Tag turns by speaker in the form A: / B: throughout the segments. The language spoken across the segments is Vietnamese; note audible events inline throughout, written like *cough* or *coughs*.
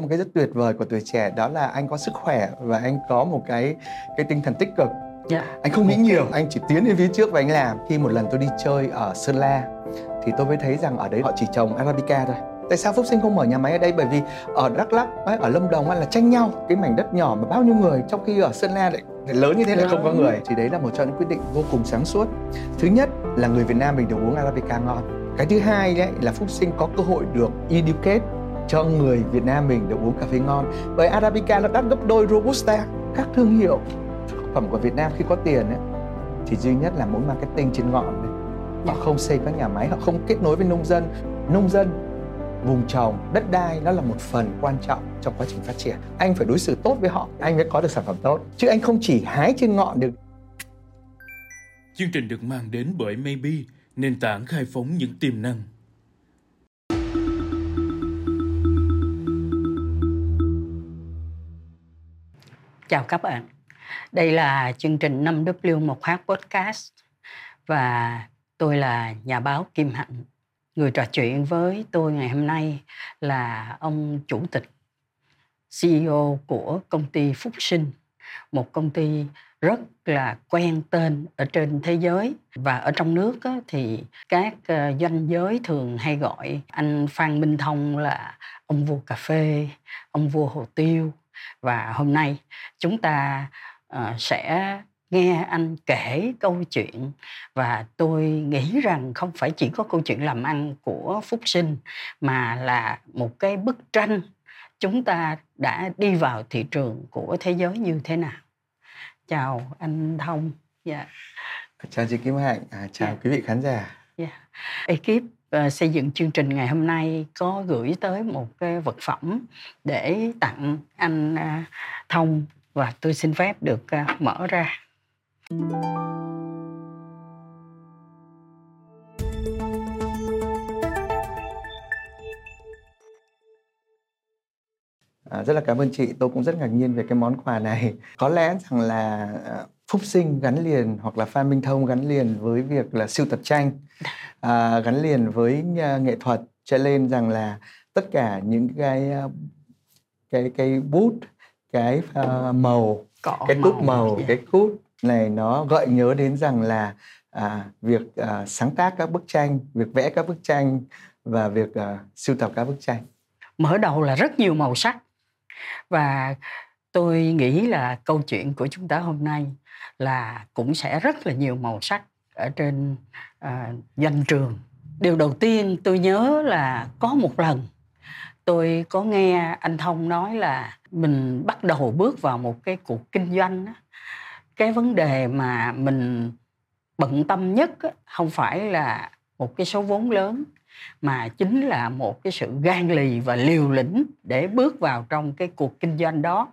A: một cái rất tuyệt vời của tuổi trẻ đó là anh có sức khỏe và anh có một cái cái tinh thần tích cực.
B: Dạ.
A: anh không nghĩ nhiều anh chỉ tiến lên phía trước và anh làm. Khi một lần tôi đi chơi ở sơn la thì tôi mới thấy rằng ở đấy họ chỉ trồng arabica thôi. Tại sao phúc sinh không mở nhà máy ở đây? Bởi vì ở đắk lắk ở lâm đồng là tranh nhau cái mảnh đất nhỏ mà bao nhiêu người trong khi ở sơn la lại lớn như thế lại không có người. Thì đấy là một trong những quyết định vô cùng sáng suốt. Thứ nhất là người việt nam mình được uống arabica ngon. Cái thứ hai đấy là phúc sinh có cơ hội được educate cho người việt nam mình được uống cà phê ngon. Bởi arabica nó đắt gấp đôi robusta các thương hiệu phẩm của việt nam khi có tiền ấy, thì duy nhất là mỗi marketing trên ngọn này họ không xây các nhà máy họ không kết nối với nông dân. Nông dân vùng trồng đất đai nó là một phần quan trọng trong quá trình phát triển. Anh phải đối xử tốt với họ anh mới có được sản phẩm tốt. Chứ anh không chỉ hái trên ngọn được.
C: Chương trình được mang đến bởi Maybe, nền tảng khai phóng những tiềm năng.
B: Chào các bạn. Đây là chương trình 5W1H Podcast và tôi là nhà báo Kim Hạnh. Người trò chuyện với tôi ngày hôm nay là ông chủ tịch CEO của công ty Phúc Sinh, một công ty rất là quen tên ở trên thế giới và ở trong nước thì các ờ, doanh giới thường hay gọi anh Phan Minh Thông là ông vua cà phê, ông vua hồ tiêu và hôm nay chúng ta ờ, sẽ nghe anh kể câu chuyện và tôi nghĩ rằng không phải chỉ có câu chuyện làm ăn của Phúc Sinh mà là một cái bức tranh chúng ta đã đi vào thị trường của thế giới như thế nào. Chào anh Thông. Dạ.
A: chào chị Kim Hạnh à, chào
B: Dạ.
A: quý vị khán giả
B: Yeah. Ekip Ờ, xây dựng chương trình ngày hôm nay có gửi tới một cái vật phẩm để tặng anh à, Thông và tôi xin phép được à, mở ra.
A: À, rất là cảm ơn chị, tôi cũng rất ngạc nhiên về cái món quà này. Có lẽ rằng là à, Phúc Sinh gắn liền hoặc là Phan Minh Thông gắn liền với việc là siêu tập tranh, *laughs* à, gắn liền với à, nghệ thuật, cho nên rằng là tất cả những cái à, cái cái bút, cái à, màu,
B: Cọ
A: cái cúp màu,
B: Dạ.
A: cái cúp này nó gợi nhớ đến rằng là à, việc à, sáng tác các bức tranh, việc vẽ các bức tranh và việc à, sưu tập các bức tranh.
B: Mở đầu là rất nhiều màu sắc và tôi nghĩ là câu chuyện của chúng ta hôm nay là cũng sẽ rất là nhiều màu sắc ở trên à, danh trường. Điều đầu tiên tôi nhớ là có một lần tôi có nghe anh Thông nói là mình bắt đầu bước vào một cái cuộc kinh doanh đó. cái vấn đề mà mình bận tâm nhất không phải là một cái số vốn lớn mà chính là một cái sự gan lì và liều lĩnh để bước vào trong cái cuộc kinh doanh đó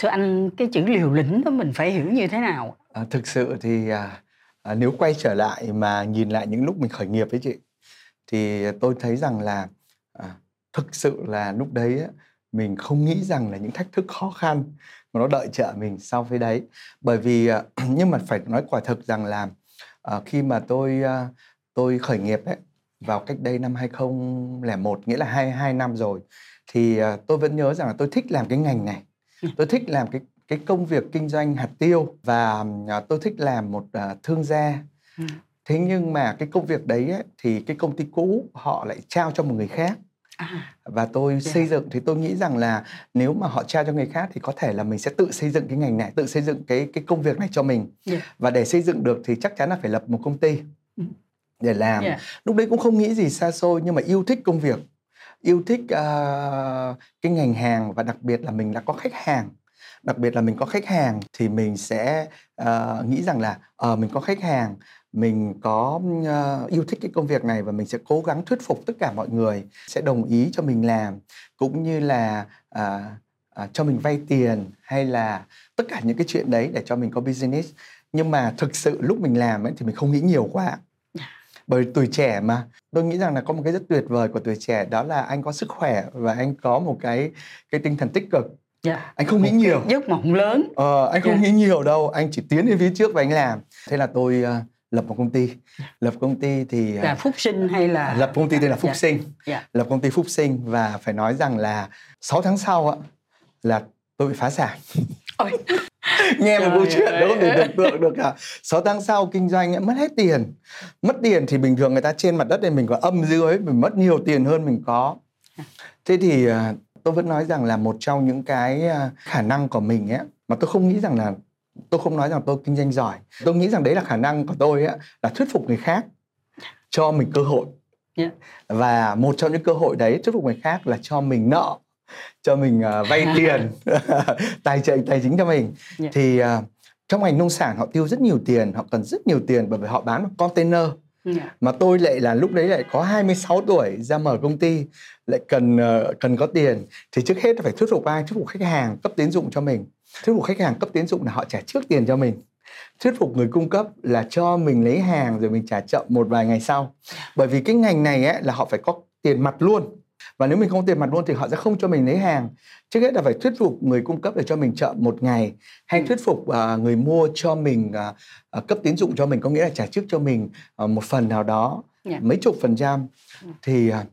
B: thưa anh cái chữ liều lĩnh đó mình phải hiểu như thế nào?
A: À, thực sự thì à, à, nếu quay trở lại mà nhìn lại những lúc mình khởi nghiệp với chị thì tôi thấy rằng là à, thực sự là lúc đấy á, mình không nghĩ rằng là những thách thức khó khăn mà nó đợi chờ mình sau phía đấy. Bởi vì à, *clears throat* nhưng mà phải nói quả thực rằng là à, khi mà tôi à, tôi khởi nghiệp ấy vào cách đây năm 2001 nghĩa là 22 năm rồi thì à, tôi vẫn nhớ rằng là tôi thích làm cái ngành này tôi thích làm cái cái công việc kinh doanh hạt tiêu và à, tôi thích làm một à, thương gia
B: Ừ.
A: thế nhưng mà cái công việc đấy ấy, thì cái công ty cũ họ lại trao cho một người khác
B: à,
A: và tôi
B: Dạ.
A: xây dựng thì tôi nghĩ rằng là nếu mà họ trao cho người khác thì có thể là mình sẽ tự xây dựng cái ngành này tự xây dựng cái cái công việc này cho mình
B: Dạ.
A: và để xây dựng được thì chắc chắn là phải lập một công ty
B: Ừ.
A: để làm
B: Dạ.
A: lúc đấy cũng không nghĩ gì xa xôi nhưng mà yêu thích công việc yêu thích uh, cái ngành hàng và đặc biệt là mình đã có khách hàng. Đặc biệt là mình có khách hàng thì mình sẽ uh, nghĩ rằng là ờ mình có khách hàng mình có uh, yêu thích cái công việc này và mình sẽ cố gắng thuyết phục tất cả mọi người sẽ đồng ý cho mình làm. Cũng như là uh, uh, cho mình vay tiền hay là tất cả những cái chuyện đấy để cho mình có business. Nhưng mà thực sự lúc mình làm ấy thì mình không nghĩ nhiều quá bởi tuổi trẻ mà. Tôi nghĩ rằng là có một cái rất tuyệt vời của tuổi trẻ đó là anh có sức khỏe và anh có một cái cái tinh thần tích cực.
B: Dạ.
A: anh không nghĩ nhiều.
B: giấc mộng lớn.
A: Ờ, anh không
B: Dạ.
A: nghĩ nhiều đâu. Anh chỉ tiến lên phía trước và anh làm. Thế là tôi ờ, lập một công ty. Lập công ty thì
B: là phúc sinh hay là
A: lập công ty tên là phúc
B: Dạ.
A: sinh.
B: Dạ.
A: lập công ty phúc sinh và phải nói rằng là 6 tháng sau á là tôi bị phá sản.
B: Ôi, *laughs*
A: nghe một câu chuyện đó không thể tưởng tượng được cả. 6 tháng sau kinh doanh ấy, mất hết tiền. Mất tiền thì bình thường người ta trên mặt đất này mình có âm dưới mình mất nhiều tiền hơn mình có. Thế thì à, tôi vẫn nói rằng là một trong những cái à, khả năng của mình ấy mà tôi không nghĩ rằng là tôi không nói rằng tôi kinh doanh giỏi. Tôi nghĩ rằng đấy là khả năng của tôi ấy, là thuyết phục người khác cho mình cơ hội.
B: Dạ.
A: và một trong những cơ hội đấy thuyết phục người khác là cho mình nợ cho mình à, vay *laughs* tiền *laughs* tài trợ tài chính cho mình.
B: Dạ.
A: thì à, trong ngành nông sản họ tiêu rất nhiều tiền họ cần rất nhiều tiền bởi vì họ bán bằng container.
B: Dạ.
A: mà tôi lại là lúc đấy lại có 26 tuổi ra mở công ty lại cần ờ, cần có tiền. Thì trước hết phải thuyết phục ai? Thuyết phục khách hàng cấp tín dụng cho mình. Thuyết phục khách hàng cấp tín dụng là họ trả trước tiền cho mình. Thuyết phục người cung cấp là cho mình lấy hàng rồi mình trả chậm một vài ngày sau. Bởi vì cái ngành này ấy, là họ phải có tiền mặt luôn và nếu mình không tiền mặt luôn thì họ sẽ không cho mình lấy hàng. Trước hết là phải thuyết phục người cung cấp để cho mình chậm một ngày hay thuyết phục à, người mua cho mình à, cấp tín dụng cho mình có nghĩa là trả trước cho mình à, một phần nào đó
B: Dạ.
A: mấy chục phần trăm.
B: Ừ.
A: thì à,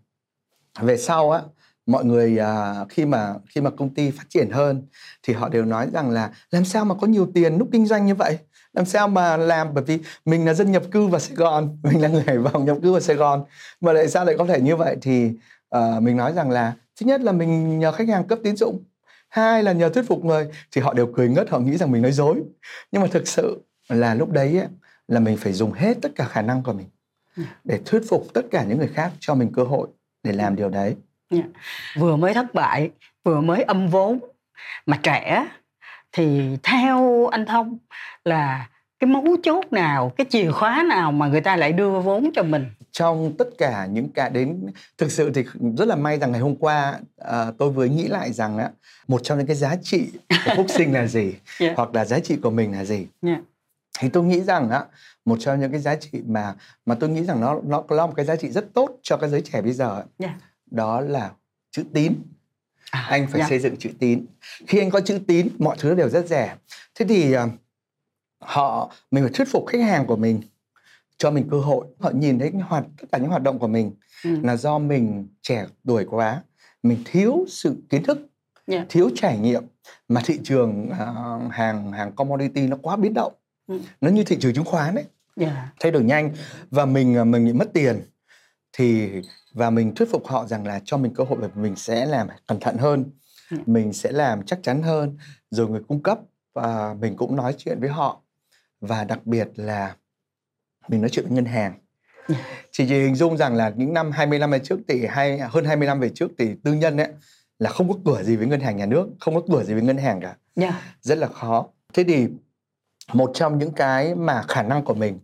A: về sau á mọi người à, khi mà khi mà công ty phát triển hơn thì họ đều nói rằng là làm sao mà có nhiều tiền lúc kinh doanh như vậy? Làm sao mà làm? Bởi vì mình là dân nhập cư vào Sài Gòn *laughs* mình là người Hải Phòng nhập cư vào Sài Gòn mà tại sao lại có thể như vậy? Thì à, mình nói rằng là thứ nhất là mình nhờ khách hàng cấp tín dụng. Hai là nhờ thuyết phục người thì họ đều cười ngất họ nghĩ rằng mình nói dối. Nhưng mà thực sự là lúc đấy ấy, là mình phải dùng hết tất cả khả năng của mình để thuyết phục tất cả những người khác cho mình cơ hội để làm điều đấy.
B: Vừa mới thất bại vừa mới âm vốn mà trẻ thì theo anh thông là cái mấu chốt nào cái chìa khóa nào mà người ta lại đưa vốn cho mình
A: trong tất cả những cái đến thực sự thì rất là may rằng ngày hôm qua à, tôi vừa nghĩ lại rằng á một trong những cái giá trị của phúc sinh là gì *laughs*
B: Dạ.
A: hoặc là giá trị của mình là gì
B: Dạ.
A: thì tôi nghĩ rằng á một trong những cái giá trị mà mà tôi nghĩ rằng nó nó là một cái giá trị rất tốt cho cái giới trẻ bây giờ
B: Dạ.
A: đó là chữ tín
B: À,
A: anh phải
B: dạ.
A: xây dựng chữ tín khi anh có chữ tín mọi thứ đều rất rẻ thế thì à, họ mình phải thuyết phục khách hàng của mình cho mình cơ hội họ nhìn thấy hoạt tất cả những hoạt động của mình
B: Ừ.
A: là do mình trẻ tuổi quá mình thiếu sự kiến thức
B: Dạ.
A: thiếu trải nghiệm mà thị trường à, hàng hàng commodity nó quá biến động
B: Ừ.
A: nó như thị trường chứng khoán đấy
B: Dạ.
A: thay đổi nhanh và mình à, mình bị mất tiền thì và mình thuyết phục họ rằng là cho mình cơ hội và mình sẽ làm cẩn thận hơn
B: Ừ.
A: mình sẽ làm chắc chắn hơn rồi người cung cấp và mình cũng nói chuyện với họ và đặc biệt là mình nói chuyện với ngân hàng
B: Ừ.
A: chỉ hình dung rằng là những năm 20 năm về trước thì hay hơn 20 năm về trước thì tư nhân ấy là không có cửa gì với ngân hàng nhà nước không có cửa gì với ngân hàng cả
B: Dạ.
A: rất là khó thế thì một trong những cái mà khả năng của mình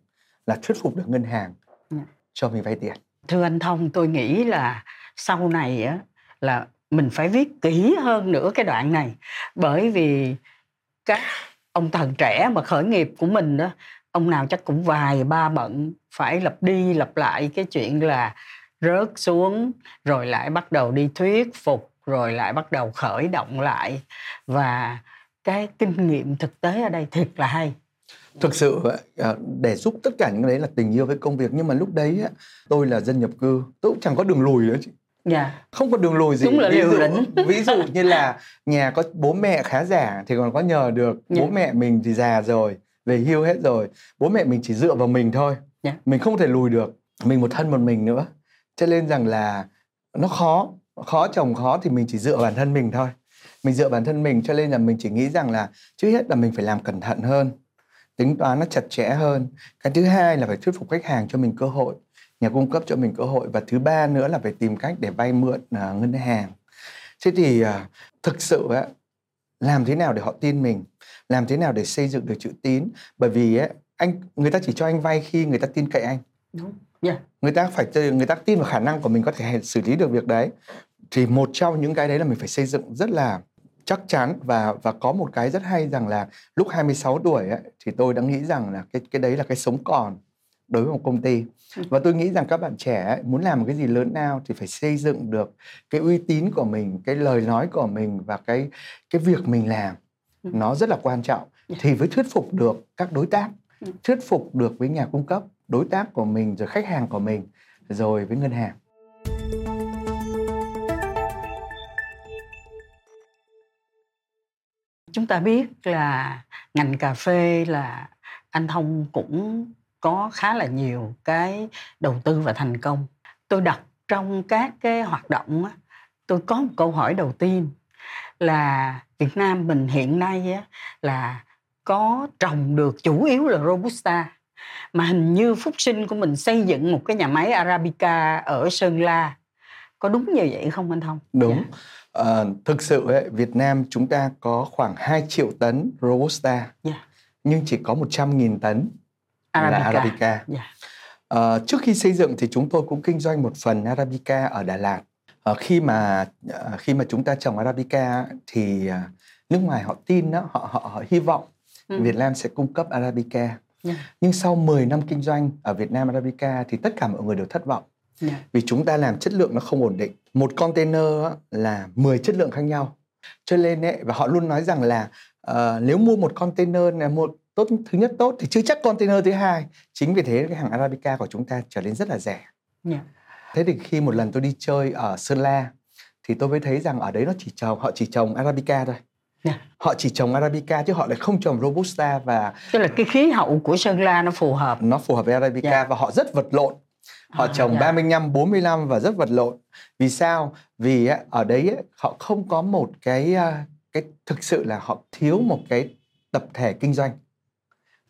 A: là thuyết phục được ngân hàng
B: Ừ.
A: cho mình vay tiền
B: thưa anh thông tôi nghĩ là sau này á là mình phải viết kỹ hơn nữa cái đoạn này bởi vì các ông thần trẻ mà khởi nghiệp của mình đó ông nào chắc cũng vài ba bận, phải lặp đi lặp lại cái chuyện là rớt xuống, rồi lại bắt đầu đi thuyết phục, rồi lại bắt đầu khởi động lại. Và cái kinh nghiệm thực tế ở đây thiệt là hay.
A: Thực sự ờ, để giúp tất cả những cái đấy là tình yêu với công việc. Nhưng mà lúc đấy tôi là dân nhập cư, tôi cũng chẳng có đường lùi nữa chị
B: dạ.
A: Không có đường lùi gì.
B: Đúng là
A: ví dụ
B: lĩnh. *laughs*
A: ví dụ như là nhà có bố mẹ khá giả thì còn có nhờ được
B: Dạ.
A: bố mẹ mình thì già rồi về hưu hết rồi. Bố mẹ mình chỉ dựa vào mình thôi.
B: Dạ.
A: mình không thể lùi được. Mình một thân một mình nữa. Cho nên rằng là nó khó. Khó chồng khó thì mình chỉ dựa bản thân mình thôi. Mình dựa bản thân mình cho nên là mình chỉ nghĩ rằng là trước hết là mình phải làm cẩn thận hơn. Tính toán nó chặt chẽ hơn. Cái thứ hai là phải thuyết phục khách hàng cho mình cơ hội nhà cung cấp cho mình cơ hội. Và thứ ba nữa là phải tìm cách để vay mượn à, ngân hàng. Thế thì à, thực sự á, làm thế nào để họ tin mình? Làm thế nào để xây dựng được chữ tín? Bởi vì á, anh người ta chỉ cho anh vay khi người ta tin cậy anh.
B: Đúng. Dạ
A: người ta phải người ta tin vào khả năng của mình có thể xử lý được việc đấy. Thì một trong những cái đấy là mình phải xây dựng rất là chắc chắn. Và và có một cái rất hay rằng là lúc 26 tuổi ấy, thì tôi đã nghĩ rằng là cái cái đấy là cái sống còn đối với một công ty và tôi nghĩ rằng các bạn trẻ muốn làm một cái gì lớn nào thì phải xây dựng được cái uy tín của mình cái lời nói của mình và cái cái việc mình làm
B: Ừ.
A: nó rất là quan trọng
B: Dạ.
A: thì mới thuyết phục được các đối tác
B: Ừ.
A: thuyết phục được với nhà cung cấp đối tác của mình rồi khách hàng của mình rồi với ngân hàng
B: chúng ta biết là ngành cà phê là anh thông cũng có khá là nhiều cái đầu tư và thành công. Tôi đọc trong các cái hoạt động tôi có một câu hỏi đầu tiên là Việt Nam mình hiện nay là có trồng được chủ yếu là robusta mà hình như phúc sinh của mình xây dựng một cái nhà máy arabica ở sơn la. Có đúng như vậy không anh thông?
A: Đúng.
B: Dạ.
A: Ờ, thực sự ấy, Việt Nam chúng ta có khoảng 2 triệu tấn robusta.
B: Dạ.
A: nhưng chỉ có 100.000 tấn là
B: arabica,
A: arabica
B: Dạ.
A: Ờ, trước khi xây dựng thì chúng tôi cũng kinh doanh một phần arabica ở Đà Lạt. Ờ, khi mà ờ, khi mà chúng ta trồng arabica thì ờ, nước ngoài họ tin đó, họ họ, họ hy vọng
B: Ừ.
A: Việt Nam sẽ cung cấp arabica.
B: Dạ.
A: Nhưng sau 10 năm kinh doanh ở Việt Nam arabica thì tất cả mọi người đều thất vọng
B: Dạ.
A: vì chúng ta làm chất lượng nó không ổn định. Một container là 10 chất lượng khác nhau. Cho nên ấy, và họ luôn nói rằng là ờ, nếu mua một container là một tốt thứ nhất tốt thì chưa chắc container thứ hai. Chính vì thế cái hàng arabica của chúng ta trở nên rất là rẻ.
B: Dạ.
A: Thế thì khi một lần tôi đi chơi ở Sơn La thì tôi mới thấy rằng ở đấy nó chỉ trồng họ chỉ trồng arabica thôi.
B: Dạ.
A: Họ chỉ trồng arabica chứ họ lại không trồng robusta và
B: tức là cái khí hậu của sơn la nó phù hợp
A: nó phù hợp với arabica
B: Dạ.
A: và họ rất vật lộn. Họ
B: À,
A: trồng
B: dạ.
A: 35, 45 và rất vật lộn. Vì sao? Vì ở đấy họ không có một cái à, cái thực sự là họ thiếu một cái tập thể kinh doanh.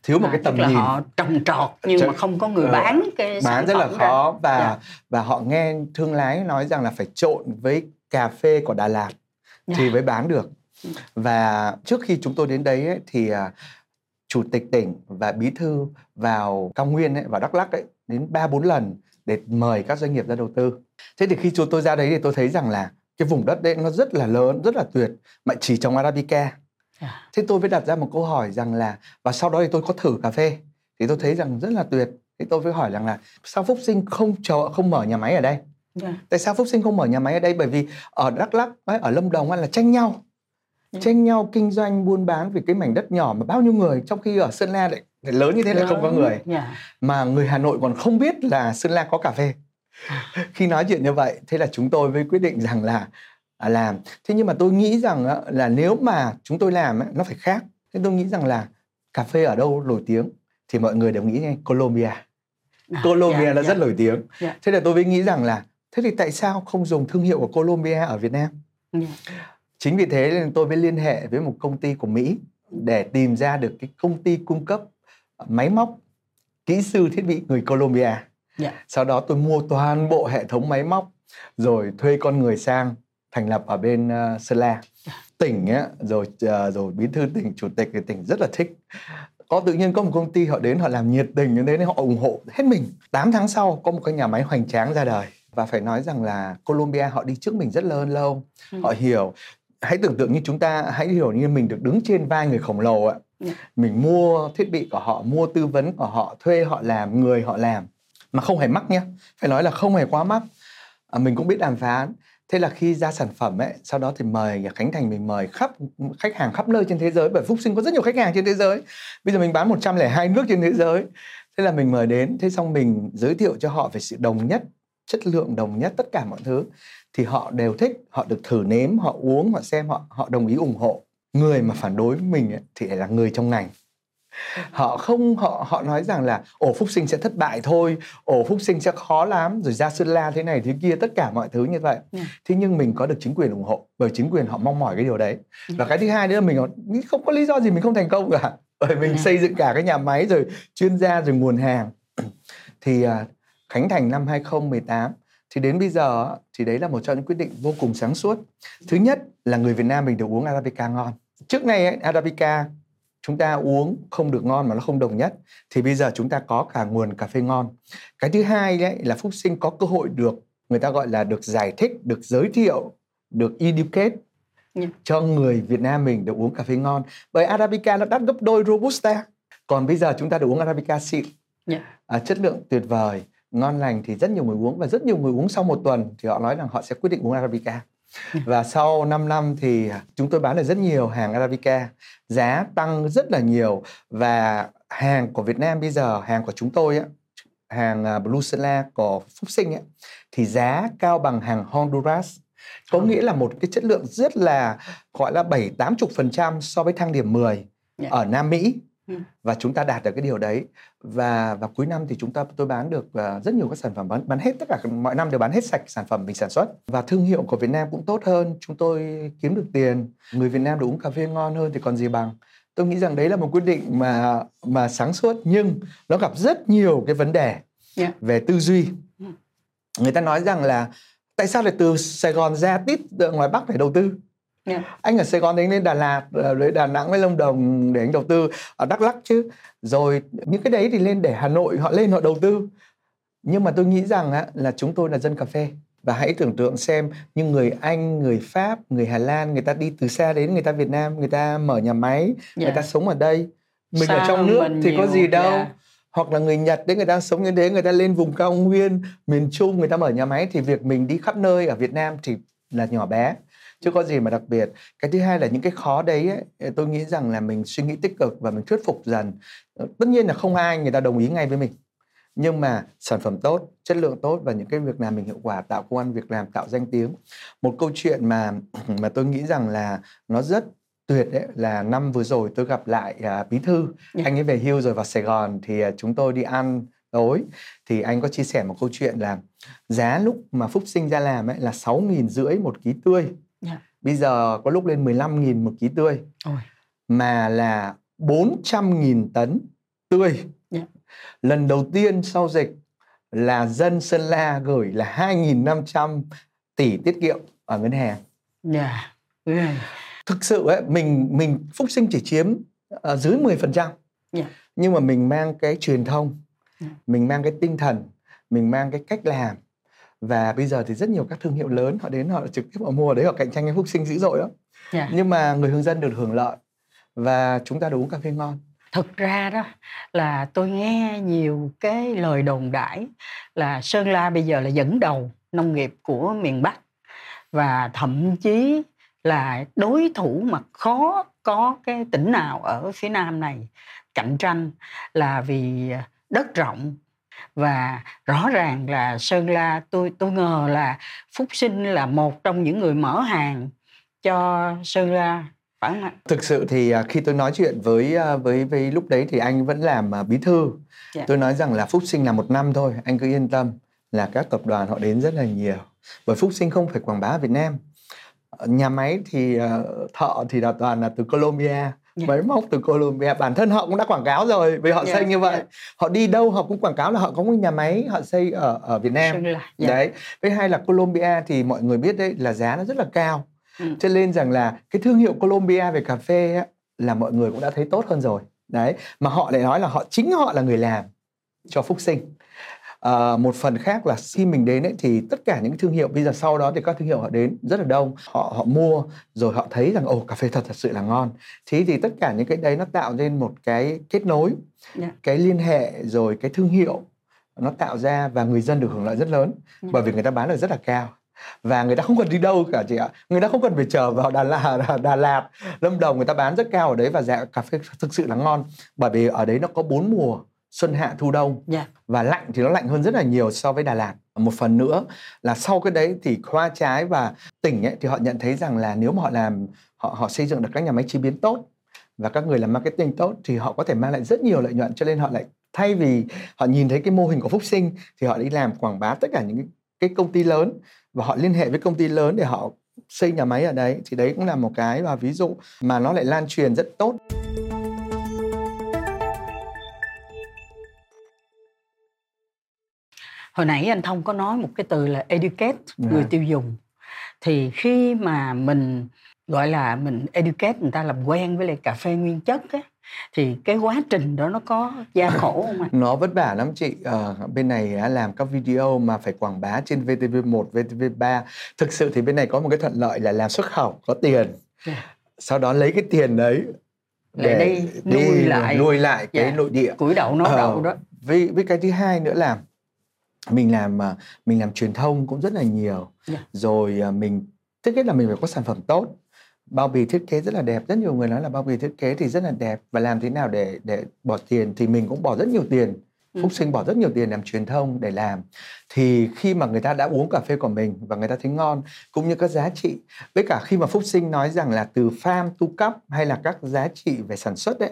A: Thiếu một
B: À,
A: cái tầm
B: là
A: nhìn.
B: họ trồng trọt nhưng
A: Trồng-
B: mà không có người
A: Ờ,
B: bán cái
A: bán rất là
B: phẩm ra.
A: khó và
B: Dạ.
A: và họ nghe thương lái nói rằng là phải trộn với cà phê của Đà Lạt
B: Dạ.
A: thì mới bán được
B: Ừ.
A: và trước khi chúng tôi đến đấy ấy, thì à, chủ tịch tỉnh và bí thư vào cao nguyên ấy, vào đắk lắc ấy, đến ba bốn lần để mời các doanh nghiệp ra đầu tư thế thì khi chúng tôi ra đấy thì tôi thấy rằng là cái vùng đất đấy nó rất là lớn rất là tuyệt mà chỉ trồng arabica
B: Dạ.
A: thế tôi mới đặt ra một câu hỏi rằng là và sau đó thì tôi có thử cà phê thì tôi thấy rằng rất là tuyệt thế tôi mới hỏi rằng là sao phúc sinh không chờ không mở nhà máy ở đây
B: Dạ.
A: tại sao phúc sinh không mở nhà máy ở đây bởi vì ở đắk ấy, ở lâm đồng là tranh nhau
B: Ừ.
A: tranh nhau kinh doanh buôn bán vì cái mảnh đất nhỏ mà bao nhiêu người trong khi ở sơn la lại, lại lớn như thế lại không có người
B: Dạ.
A: mà người hà nội còn không biết là sơn la có cà phê *laughs* khi nói chuyện như vậy thế là chúng tôi mới quyết định rằng là à, làm thế nhưng mà tôi nghĩ rằng là nếu mà chúng tôi làm nó phải khác thế tôi nghĩ rằng là cà phê ở đâu nổi tiếng thì mọi người đều nghĩ ngay Colombia
B: À,
A: Colombia
B: dạ,
A: nó
B: dạ.
A: rất nổi tiếng
B: Dạ.
A: thế là tôi mới nghĩ rằng là thế thì tại sao không dùng thương hiệu của Colombia ở Việt Nam
B: Dạ.
A: chính vì thế nên tôi mới liên hệ với một công ty của Mỹ để tìm ra được cái công ty cung cấp máy móc kỹ sư thiết bị người Colombia
B: Dạ.
A: sau đó tôi mua toàn bộ hệ thống máy móc rồi thuê con người sang thành lập ở bên uh, Sơn La. Tỉnh á, rồi ờ, rồi bí thư tỉnh chủ tịch thì tỉnh rất là thích. Có tự nhiên có một công ty họ đến họ làm nhiệt tình như thế nên họ ủng hộ hết mình. 8 tháng sau có một cái nhà máy hoành tráng ra đời và phải nói rằng là Colombia họ đi trước mình rất lớn lâu
B: Ừ.
A: họ hiểu hãy tưởng tượng như chúng ta hãy hiểu như mình được đứng trên vai người khổng lồ ạ.
B: Dạ.
A: mình mua thiết bị của họ mua tư vấn của họ thuê họ làm người họ làm. Mà không hề mắc nhé phải nói là không hề quá mắc. À, mình cũng biết đàm phán thế là khi ra sản phẩm ấy sau đó thì mời khánh thành mình mời khắp khách hàng khắp nơi trên thế giới bởi phúc sinh có rất nhiều khách hàng trên thế giới. Bây giờ mình bán 102 nước trên thế giới. Thế là mình mời đến thế xong mình giới thiệu cho họ về sự đồng nhất chất lượng đồng nhất tất cả mọi thứ. Thì họ đều thích họ được thử nếm họ uống họ xem họ họ đồng ý ủng hộ. Người mà phản đối mình ấy, thì lại là người trong ngành họ không họ họ nói rằng là ổ phúc sinh sẽ thất bại thôi ổ phúc sinh sẽ khó lắm rồi ra sơn la thế này thế kia tất cả mọi thứ như vậy
B: Ừ.
A: thế nhưng mình có được chính quyền ủng hộ bởi chính quyền họ mong mỏi cái điều đấy
B: Ừ.
A: và cái thứ hai nữa là mình không có lý do gì mình không thành công cả bởi mình
B: Ừ.
A: xây dựng cả cái nhà máy rồi chuyên gia rồi nguồn hàng thì à, khánh thành năm 2018 thì đến bây giờ thì đấy là một trong những quyết định vô cùng sáng suốt thứ nhất là người Việt Nam mình được uống Arabica ngon trước nay ấy, Arabica chúng ta uống không được ngon mà nó không đồng nhất thì bây giờ chúng ta có cả nguồn cà phê ngon. Cái thứ hai ấy là phúc sinh có cơ hội được người ta gọi là được giải thích được giới thiệu được educate
B: Yeah.
A: cho người Việt Nam mình được uống cà phê ngon. Bởi Arabica nó đắt gấp đôi Robusta. Còn bây giờ chúng ta được uống Arabica xịn.
B: Yeah.
A: à, chất lượng tuyệt vời ngon lành thì rất nhiều người uống và rất nhiều người uống sau một tuần thì họ nói rằng họ sẽ quyết định uống Arabica *laughs* và sau 5 năm thì chúng tôi bán được rất nhiều hàng Arabica giá tăng rất là nhiều và hàng của Việt Nam bây giờ hàng của chúng tôi á hàng à, Blue Sela của Phúc Sinh ấy, thì giá cao bằng hàng Honduras có nghĩa là một cái chất lượng rất là gọi là 7 80 phần trăm so với thang điểm 10 yeah.
B: Dạ.
A: ở Nam Mỹ
B: Ừ.
A: và chúng ta đạt được cái điều đấy và vào cuối năm thì chúng ta tôi bán được uh, rất nhiều các sản phẩm bán bán hết tất cả mọi năm đều bán hết sạch sản phẩm mình sản xuất và thương hiệu của Việt Nam cũng tốt hơn chúng tôi kiếm được tiền người Việt Nam được uống cà phê ngon hơn thì còn gì bằng tôi nghĩ rằng đấy là một quyết định mà mà sáng suốt nhưng nó gặp rất nhiều cái vấn đề yeah.
B: Dạ.
A: về tư duy người ta nói rằng là tại sao lại từ Sài Gòn ra tít ngoài Bắc phải đầu tư Yeah. Dạ. anh ở Sài Gòn anh lên Đà Lạt với Đà Nẵng với Lâm Đồng để anh đầu tư ở Đắk Lắk chứ rồi những cái đấy thì lên để Hà Nội họ lên họ đầu tư nhưng mà tôi nghĩ rằng á, là chúng tôi là dân cà phê và hãy tưởng tượng xem những người Anh, người Pháp, người Hà Lan người ta đi từ xa đến người ta Việt Nam người ta mở nhà máy yeah. người ta dạ. sống ở đây mình Sao ở trong nước thì nhiều, có gì đâu yeah. hoặc là người Nhật đấy người ta sống như thế người ta lên vùng cao nguyên miền Trung người ta mở nhà máy thì việc mình đi khắp nơi ở Việt Nam thì là nhỏ bé chứ có gì mà đặc biệt. Cái thứ hai là những cái khó đấy ấy, tôi nghĩ rằng là mình suy nghĩ tích cực và mình thuyết phục dần. Ờ, tất nhiên là không ai người ta đồng ý ngay với mình. Nhưng mà sản phẩm tốt chất lượng tốt và những cái việc làm mình hiệu quả tạo công an việc làm tạo danh tiếng. Một câu chuyện mà *clears throat* mà tôi nghĩ rằng là nó rất tuyệt đấy là năm vừa rồi tôi gặp lại uh, bí thư. Yeah. Dạ. anh ấy về hưu rồi vào Sài Gòn thì uh, chúng tôi đi ăn tối. Thì anh có chia sẻ một câu chuyện là giá lúc mà Phúc Sinh ra làm ấy là sáu nghìn rưỡi một ký tươi Yeah. Dạ. Bây giờ có lúc lên 15.000 một ký tươi. Ôi. Mà là 400.000 tấn tươi. Yeah. Dạ. Lần đầu tiên sau dịch là dân Sơn La gửi là 2.500 tỷ tiết kiệm ở ngân hàng.
B: Yeah. Dạ. Yeah.
A: Thực sự ấy, mình mình Phúc Sinh chỉ chiếm uh, dưới 10%. Yeah. Nhưng mà mình mang cái truyền thông, yeah. mình mang cái tinh thần, mình mang cái cách làm và bây giờ thì rất nhiều các thương hiệu lớn họ đến họ trực tiếp họ mua đấy họ cạnh tranh với phúc sinh dữ dội lắm yeah. Dạ. nhưng mà người hướng dân được hưởng lợi và chúng ta được uống cà phê ngon
B: thực ra đó là tôi nghe nhiều cái lời đồn đãi là sơn la bây giờ là dẫn đầu nông nghiệp của miền bắc và thậm chí là đối thủ mà khó có cái tỉnh nào ở phía nam này cạnh tranh là vì đất rộng và rõ ràng là Sơn La tôi tôi ngờ là Phúc Sinh là một trong những người mở hàng cho Sơn La phải không ạ?
A: Thực sự thì à, khi tôi nói chuyện với à, với với lúc đấy thì anh vẫn làm à, bí thư. Yeah. Tôi nói rằng là Phúc Sinh là một năm thôi, anh cứ yên tâm là các tập đoàn họ đến rất là nhiều. Bởi Phúc Sinh không phải quảng bá ở Việt Nam. Nhà máy thì thợ thì là toàn là từ Colombia. Dạ. Máy móc từ Colombia bản thân họ cũng đã quảng cáo rồi vì họ yeah, dạ, xây như vậy yeah. họ đi đâu họ cũng quảng cáo là họ có một nhà máy họ xây ở ở Việt Nam yeah. Dạ. đấy với hai là Colombia thì mọi người biết đấy là giá nó rất là cao ừ. cho nên rằng là cái thương hiệu Colombia về cà phê á, là mọi người cũng đã thấy tốt hơn rồi đấy mà họ lại nói là họ chính họ là người làm cho phúc sinh à, một phần khác là khi mình đến ấy, thì tất cả những thương hiệu bây giờ sau đó thì các thương hiệu họ đến rất là đông họ họ mua rồi họ thấy rằng ồ cà phê thật thật sự là ngon thế thì tất cả những cái đấy nó tạo nên một cái kết nối yeah. Dạ. cái liên hệ rồi cái thương hiệu nó tạo ra và người dân được hưởng lợi rất lớn yeah. Dạ. bởi vì người ta bán được rất là cao và người ta không cần đi đâu cả chị ạ người ta không cần phải chờ vào Đà Lạt *laughs* Đà Lạt Lâm Đồng người ta bán rất cao ở đấy và giá cà phê thực sự là ngon bởi vì ở đấy nó có bốn mùa xuân hạ thu đông yeah. Dạ. và lạnh thì nó lạnh hơn rất là nhiều so với Đà Lạt một phần nữa là sau cái đấy thì khoa trái và tỉnh ấy thì họ nhận thấy rằng là nếu mà họ làm họ họ xây dựng được các nhà máy chế biến tốt và các người làm marketing tốt thì họ có thể mang lại rất nhiều lợi nhuận cho nên họ lại thay vì họ nhìn thấy cái mô hình của Phúc Sinh thì họ đi làm quảng bá tất cả những cái công ty lớn và họ liên hệ với công ty lớn để họ xây nhà máy ở đấy thì đấy cũng là một cái và ví dụ mà nó lại lan truyền rất tốt.
B: Hồi nãy anh thông có nói một cái từ là educate yeah. người dạ. tiêu dùng thì khi mà mình gọi là mình educate người ta làm quen với lại cà phê nguyên chất á thì cái quá trình đó nó có gian khổ *coughs* không ạ?
A: Nó vất vả lắm chị. Ờ, bên này đã làm các video mà phải quảng bá trên VTV1, VTV3. Thực sự thì bên này có một cái thuận lợi là làm xuất khẩu có tiền. Yeah. Dạ. Sau đó lấy cái tiền đấy
B: để, để đi nuôi đi, lại
A: nuôi lại cái yeah. Dạ. nội địa.
B: Củi đậu nó ờ, đậu đó.
A: Với với cái thứ hai nữa là mình làm à, mình làm truyền thông cũng rất là nhiều. Yeah. Dạ. rồi à, mình trước hết là mình phải có sản phẩm tốt. Bao bì thiết kế rất là đẹp. Rất nhiều người nói là bao bì thiết kế thì rất là đẹp. Và làm thế nào để để bỏ tiền thì mình cũng bỏ rất nhiều tiền. Ừ. phúc sinh bỏ rất nhiều tiền làm truyền thông để làm. Thì khi mà người ta đã uống cà phê của mình và người ta thấy ngon cũng như các giá trị với cả khi mà phúc sinh nói rằng là từ farm to cup hay là các giá trị về sản xuất đấy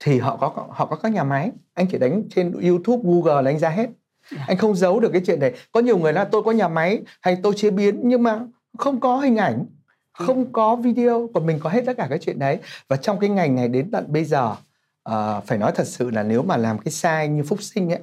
A: thì họ có họ có các nhà máy. Anh chỉ đánh trên youtube google là anh ra hết yeah. Dạ. anh không giấu được cái chuyện này có nhiều người nói tôi có nhà máy hay tôi chế biến nhưng mà không có hình ảnh ừ. không có video còn mình có hết tất cả cái chuyện đấy và trong cái ngành này đến tận bây giờ uh, phải nói thật sự là nếu mà làm cái sai như phúc sinh ấy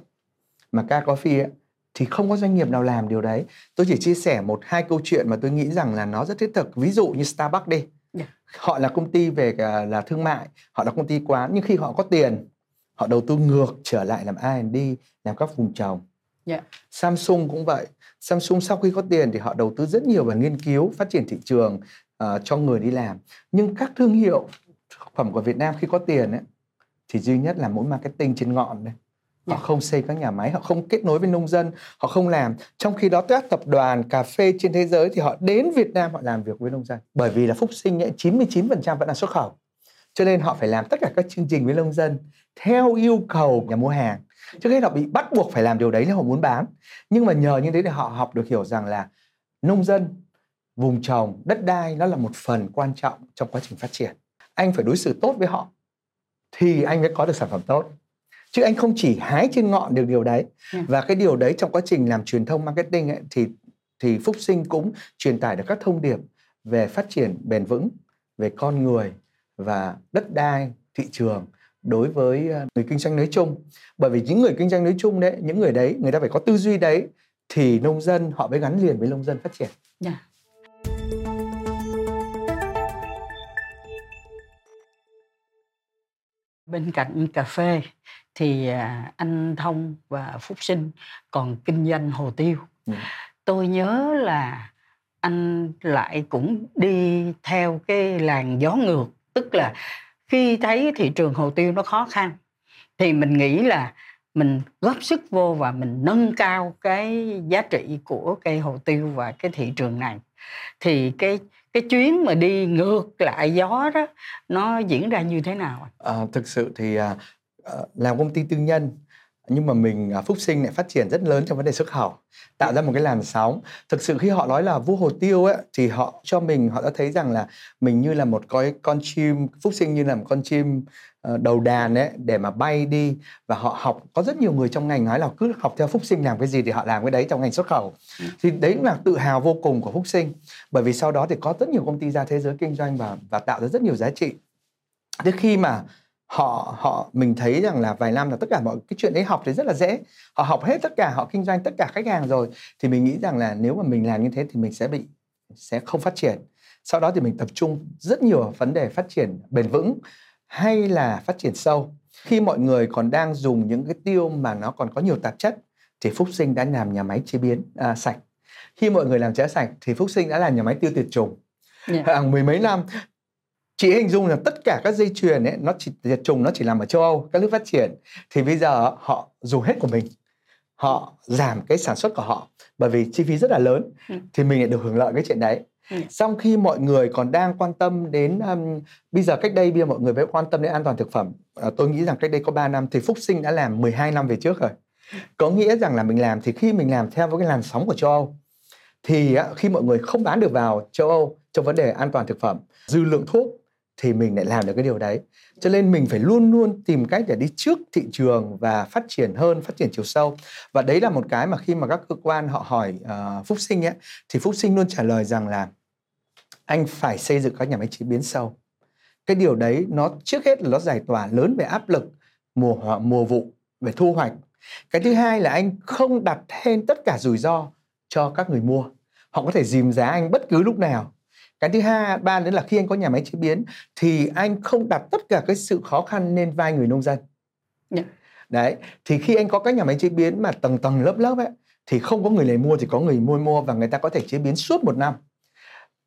A: mà ca coffee ấy thì không có doanh nghiệp nào làm điều đấy tôi chỉ chia sẻ một hai câu chuyện mà tôi nghĩ rằng là nó rất thiết thực ví dụ như starbucks đi yeah. Dạ. họ là công ty về là thương mại họ là công ty quán nhưng khi họ có tiền họ đầu tư ngược trở lại làm R&D làm các vùng trồng yeah. Dạ. Samsung cũng vậy. Samsung sau khi có tiền thì họ đầu tư rất nhiều vào nghiên cứu phát triển thị trường uh, cho người đi làm. Nhưng các thương hiệu thực phẩm của Việt Nam khi có tiền ấy, thì duy nhất là mỗi marketing trên ngọn đấy họ không xây các nhà máy họ không kết nối với nông dân họ không làm. Trong khi đó các tập đoàn cà phê trên thế giới thì họ đến Việt Nam họ làm việc với nông dân. Bởi vì là Phúc Sinh ấy, 99% vẫn là xuất khẩu. Cho nên họ phải làm tất cả các chương trình với nông dân theo yêu cầu nhà mua hàng trước hết họ bị bắt buộc phải làm điều đấy nếu họ muốn bán nhưng mà nhờ như thế thì họ học được hiểu rằng là nông dân vùng trồng đất đai nó là một phần quan trọng trong quá trình phát triển anh phải đối xử tốt với họ thì anh mới có được sản phẩm tốt chứ anh không chỉ hái trên ngọn được điều đấy yeah. Ừ. và cái điều đấy trong quá trình làm truyền thông marketing ấy, thì thì phúc sinh cũng truyền tải được các thông điệp về phát triển bền vững về con người và đất đai thị trường đối với ờ, người kinh doanh nói chung bởi vì những người kinh doanh nói chung đấy những người đấy người ta phải có tư duy đấy thì nông dân họ mới gắn liền với nông dân phát triển yeah. Dạ.
B: bên cạnh cà phê thì à, anh Thông và Phúc Sinh còn kinh doanh hồ tiêu. Ừ. Tôi nhớ là anh lại cũng đi theo cái làn gió ngược, tức là khi thấy thị trường hồ tiêu nó khó khăn thì mình nghĩ là mình góp sức vô và mình nâng cao cái giá trị của cây hồ tiêu và cái thị trường này. Thì cái cái chuyến mà đi ngược lại gió đó nó diễn ra như thế nào
A: à, thực sự thì à, ờ, làm công ty tư nhân nhưng mà mình à, phúc sinh lại phát triển rất lớn trong vấn đề xuất khẩu tạo ra một cái làn sóng. Thực sự khi họ nói là vua hồ tiêu ấy thì họ cho mình họ đã thấy rằng là mình như là một cái con chim phúc sinh như là một con chim ờ, đầu đàn ấy để mà bay đi. Và họ học có rất nhiều người trong ngành nói là cứ học theo phúc sinh làm cái gì thì họ làm cái đấy trong ngành xuất khẩu. Ừ. thì đấy cũng là tự hào vô cùng của phúc sinh. Bởi vì sau đó thì có rất nhiều công ty ra thế giới kinh doanh và và tạo ra rất nhiều giá trị. Thế khi mà họ họ mình thấy rằng là vài năm là tất cả mọi cái chuyện đấy học thì rất là dễ. Họ học hết tất cả họ kinh doanh tất cả khách hàng rồi thì mình nghĩ rằng là nếu mà mình làm như thế thì mình sẽ bị sẽ không phát triển. Sau đó thì mình tập trung rất nhiều vào vấn đề phát triển bền vững hay là phát triển sâu. Khi mọi người còn đang dùng những cái tiêu mà nó còn có nhiều tạp chất thì phúc sinh đã làm nhà máy chế biến à, sạch. Khi mọi người làm cháo sạch thì phúc sinh đã làm nhà máy tiêu tuyệt trùng yeah. hàng mười mấy năm chị hình dung là tất cả các dây chuyền ấy nó chỉ diệt trùng nó chỉ làm ở châu Âu các nước phát triển. Thì bây giờ họ dùng hết của mình. Họ giảm cái sản xuất của họ bởi vì chi phí rất là lớn. Ừ. thì mình lại được hưởng lợi cái chuyện đấy. Ừ. trong khi mọi người còn đang quan tâm đến um, bây giờ cách đây bây giờ mọi người phải quan tâm đến an toàn thực phẩm. À, tôi nghĩ rằng cách đây có 3 năm thì Phúc Sinh đã làm 12 năm về trước rồi. Có nghĩa rằng là mình làm thì khi mình làm theo với cái làn sóng của châu Âu thì khi mọi người không bán được vào châu Âu trong vấn đề an toàn thực phẩm dư lượng thuốc thì mình lại làm được cái điều đấy. Cho nên mình phải luôn luôn tìm cách để đi trước thị trường và phát triển hơn phát triển chiều sâu. Và đấy là một cái mà khi mà các cơ quan họ hỏi uh, phúc sinh ấy thì phúc sinh luôn trả lời rằng là anh phải xây dựng các nhà máy chế biến sâu. Cái điều đấy nó trước hết là nó giải tỏa lớn về áp lực mùa mùa vụ về thu hoạch. Cái thứ hai là anh không đặt thêm tất cả rủi ro cho các người mua. Họ có thể dìm giá anh bất cứ lúc nào cái thứ hai ba nữa là khi anh có nhà máy chế biến thì anh không đặt tất cả cái sự khó khăn lên vai người nông dân yeah. Dạ. đấy thì khi anh có các nhà máy chế biến mà tầng tầng lớp lớp ấy thì không có người này mua thì có người mua mua và người ta có thể chế biến suốt một năm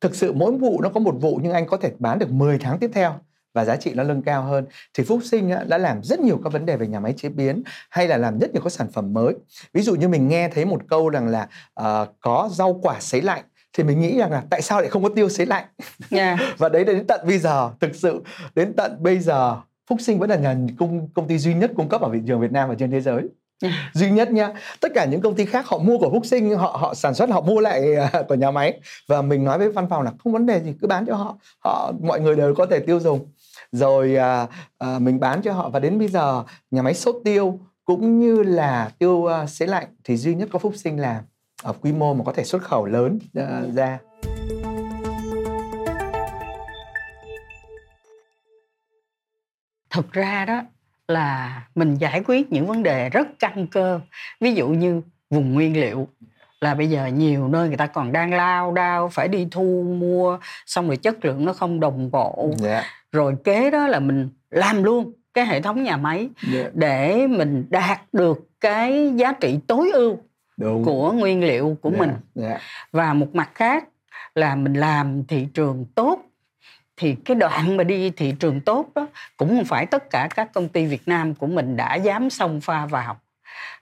A: thực sự mỗi vụ nó có một vụ nhưng anh có thể bán được 10 tháng tiếp theo và giá trị nó nâng cao hơn thì Phúc Sinh đã làm rất nhiều các vấn đề về nhà máy chế biến hay là làm rất nhiều các sản phẩm mới ví dụ như mình nghe thấy một câu rằng là uh, có rau quả sấy lạnh thì mình nghĩ rằng là tại sao lại không có tiêu sấy lạnh? Yeah. *laughs* và đấy đến tận bây giờ thực sự đến tận bây giờ Phúc Sinh vẫn là nhà công công ty duy nhất cung cấp ở thị trường Việt Nam và trên thế giới. Yeah. duy nhất nha. Tất cả những công ty khác họ mua của Phúc Sinh họ họ sản xuất họ mua lại uh, của nhà máy. Và mình nói với văn phòng là không vấn đề gì cứ bán cho họ. Họ mọi người đều có thể tiêu dùng. Rồi uh, uh, mình bán cho họ. Và đến bây giờ nhà máy sốt tiêu cũng như là tiêu uh, sấy lạnh thì duy nhất có Phúc Sinh làm ở quy mô mà có thể xuất khẩu lớn uh, ra
B: thực ra đó là mình giải quyết những vấn đề rất căn cơ ví dụ như vùng nguyên liệu là bây giờ nhiều nơi người ta còn đang lao đao phải đi thu mua xong rồi chất lượng nó không đồng bộ yeah. Dạ. rồi kế đó là mình làm luôn cái hệ thống nhà máy yeah. Dạ. để mình đạt được cái giá trị tối ưu Đúng. của nguyên liệu của yeah. Dạ, mình yeah. và một mặt khác là mình làm thị trường tốt thì cái đoạn mà đi thị trường tốt đó cũng không phải tất cả các công ty Việt Nam của mình đã dám xông pha vào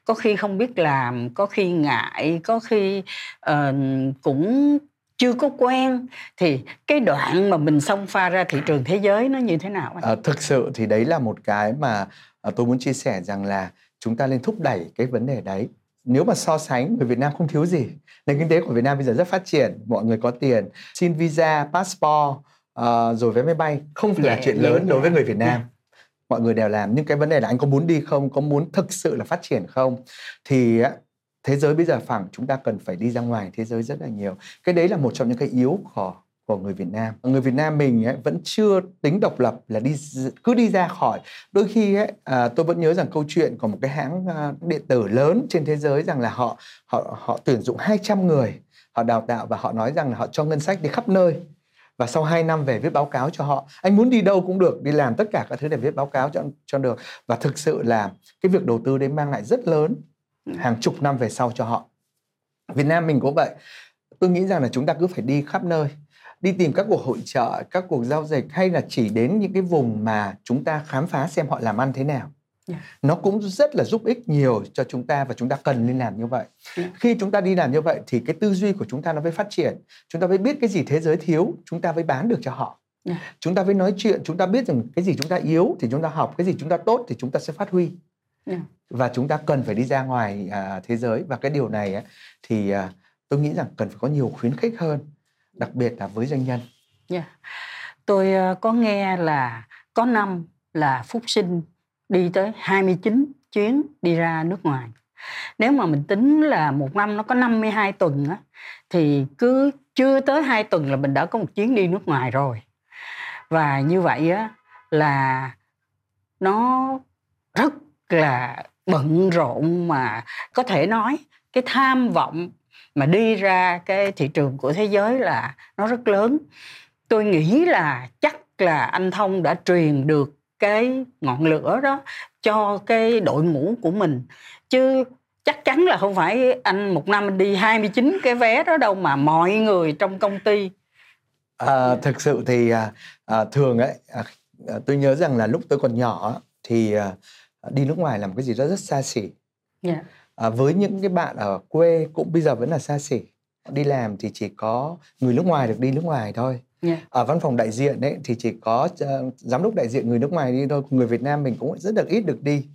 B: có khi không biết làm có khi ngại có khi uh, cũng chưa có quen thì cái đoạn mà mình xông pha ra thị trường thế giới nó như thế nào anh?
A: À, thực sự thì đấy là một cái mà à, tôi muốn chia sẻ rằng là chúng ta nên thúc đẩy cái vấn đề đấy nếu mà so sánh người Việt Nam không thiếu gì. Nền kinh tế của Việt Nam bây giờ rất phát triển mọi người có tiền xin visa passport uh, rồi vé máy bay không phải là chuyện lớn đối với người Việt Nam. Mọi người đều làm nhưng cái vấn đề là anh có muốn đi không có muốn thực sự là phát triển không? Thì thế giới bây giờ phẳng chúng ta cần phải đi ra ngoài thế giới rất là nhiều. Cái đấy là một trong những cái yếu của của người Việt Nam. Người Việt Nam mình ấy, vẫn chưa tính độc lập là đi cứ đi ra khỏi. Đôi khi ấy, à, tôi vẫn nhớ rằng câu chuyện của một cái hãng à, điện tử lớn trên thế giới rằng là họ họ họ tuyển dụng 200 người. Họ đào tạo và họ nói rằng là họ cho ngân sách đi khắp nơi. Và sau 2 năm về viết báo cáo cho họ anh muốn đi đâu cũng được đi làm tất cả các thứ để viết báo cáo cho cho được. Và thực sự là cái việc đầu tư đấy mang lại rất lớn hàng chục năm về sau cho họ. Việt Nam mình cũng vậy. Tôi nghĩ rằng là chúng ta cứ phải đi khắp nơi đi tìm các cuộc hội trợ các cuộc giao dịch hay là chỉ đến những cái vùng mà chúng ta khám phá xem họ làm ăn thế nào Yeah. Dạ. nó cũng rất là giúp ích nhiều cho chúng ta và chúng ta cần nên làm như vậy yeah. Dạ. khi chúng ta đi làm như vậy thì cái tư duy của chúng ta nó mới phát triển chúng ta mới biết cái gì thế giới thiếu chúng ta mới bán được cho họ yeah. Dạ. chúng ta mới nói chuyện chúng ta biết rằng cái gì chúng ta yếu thì chúng ta học cái gì chúng ta tốt thì chúng ta sẽ phát huy yeah. và chúng ta cần phải đi ra ngoài à, thế giới và cái điều này á, thì à, tôi nghĩ rằng cần phải có nhiều khuyến khích hơn đặc biệt là với doanh nhân
B: yeah. tôi ờ, có nghe là có năm là phúc sinh đi tới 29 chuyến đi ra nước ngoài. Nếu mà mình tính là một năm nó có 52 tuần á, thì cứ chưa tới 2 tuần là mình đã có một chuyến đi nước ngoài rồi. Và như vậy á, là nó rất là bận rộn mà có thể nói cái tham vọng mà đi ra cái thị trường của thế giới là nó rất lớn. Tôi nghĩ là chắc là anh Thông đã truyền được cái ngọn lửa đó cho cái đội ngũ của mình chứ chắc chắn là không phải anh một năm anh đi 29 cái vé đó đâu mà mọi người trong công ty
A: à, thực sự thì à, à, thường ấy à, à, tôi nhớ rằng là lúc tôi còn nhỏ thì à, đi nước ngoài làm cái gì đó rất xa xỉ yeah. Dạ. à, với những cái bạn ở quê cũng bây giờ vẫn là xa xỉ đi làm thì chỉ có người nước ngoài được đi nước ngoài thôi Yeah. Ở văn phòng đại diện đấy thì chỉ có uh, giám đốc đại diện người nước ngoài đi thôi, người Việt Nam mình cũng rất là ít được đi.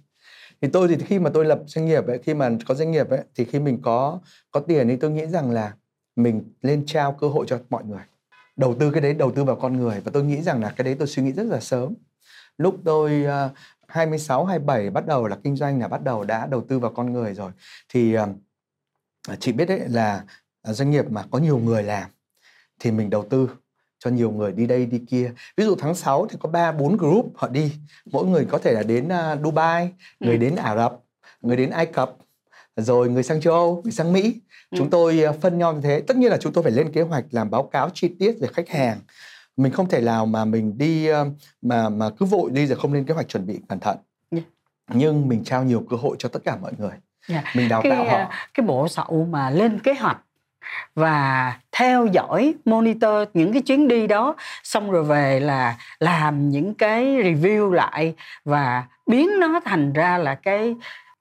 A: Thì tôi thì khi mà tôi lập doanh nghiệp ấy, khi mà có doanh nghiệp ấy thì khi mình có có tiền thì tôi nghĩ rằng là mình lên trao cơ hội cho mọi người. Đầu tư cái đấy đầu tư vào con người và tôi nghĩ rằng là cái đấy tôi suy nghĩ rất là sớm. Lúc tôi uh, 26 27 bắt đầu là kinh doanh là bắt đầu đã đầu tư vào con người rồi. Thì uh, chị biết đấy là doanh nghiệp mà có nhiều người làm thì mình đầu tư cho nhiều người đi đây đi kia ví dụ tháng 6 thì có ba bốn group họ đi mỗi người có thể là đến uh, Dubai người ừ. đến Ả Rập người đến Ai Cập rồi người sang châu Âu người sang Mỹ ừ. chúng tôi phân nhau như thế tất nhiên là chúng tôi phải lên kế hoạch làm báo cáo chi tiết về khách hàng mình không thể nào mà mình đi uh, mà mà cứ vội đi rồi không lên kế hoạch chuẩn bị cẩn thận yeah. Dạ. nhưng mình trao nhiều cơ hội cho tất cả mọi người yeah. Dạ. mình đào cái, tạo họ
B: cái bộ sậu mà lên kế hoạch và theo dõi monitor những cái chuyến đi đó xong rồi về là làm những cái review lại và biến nó thành ra là cái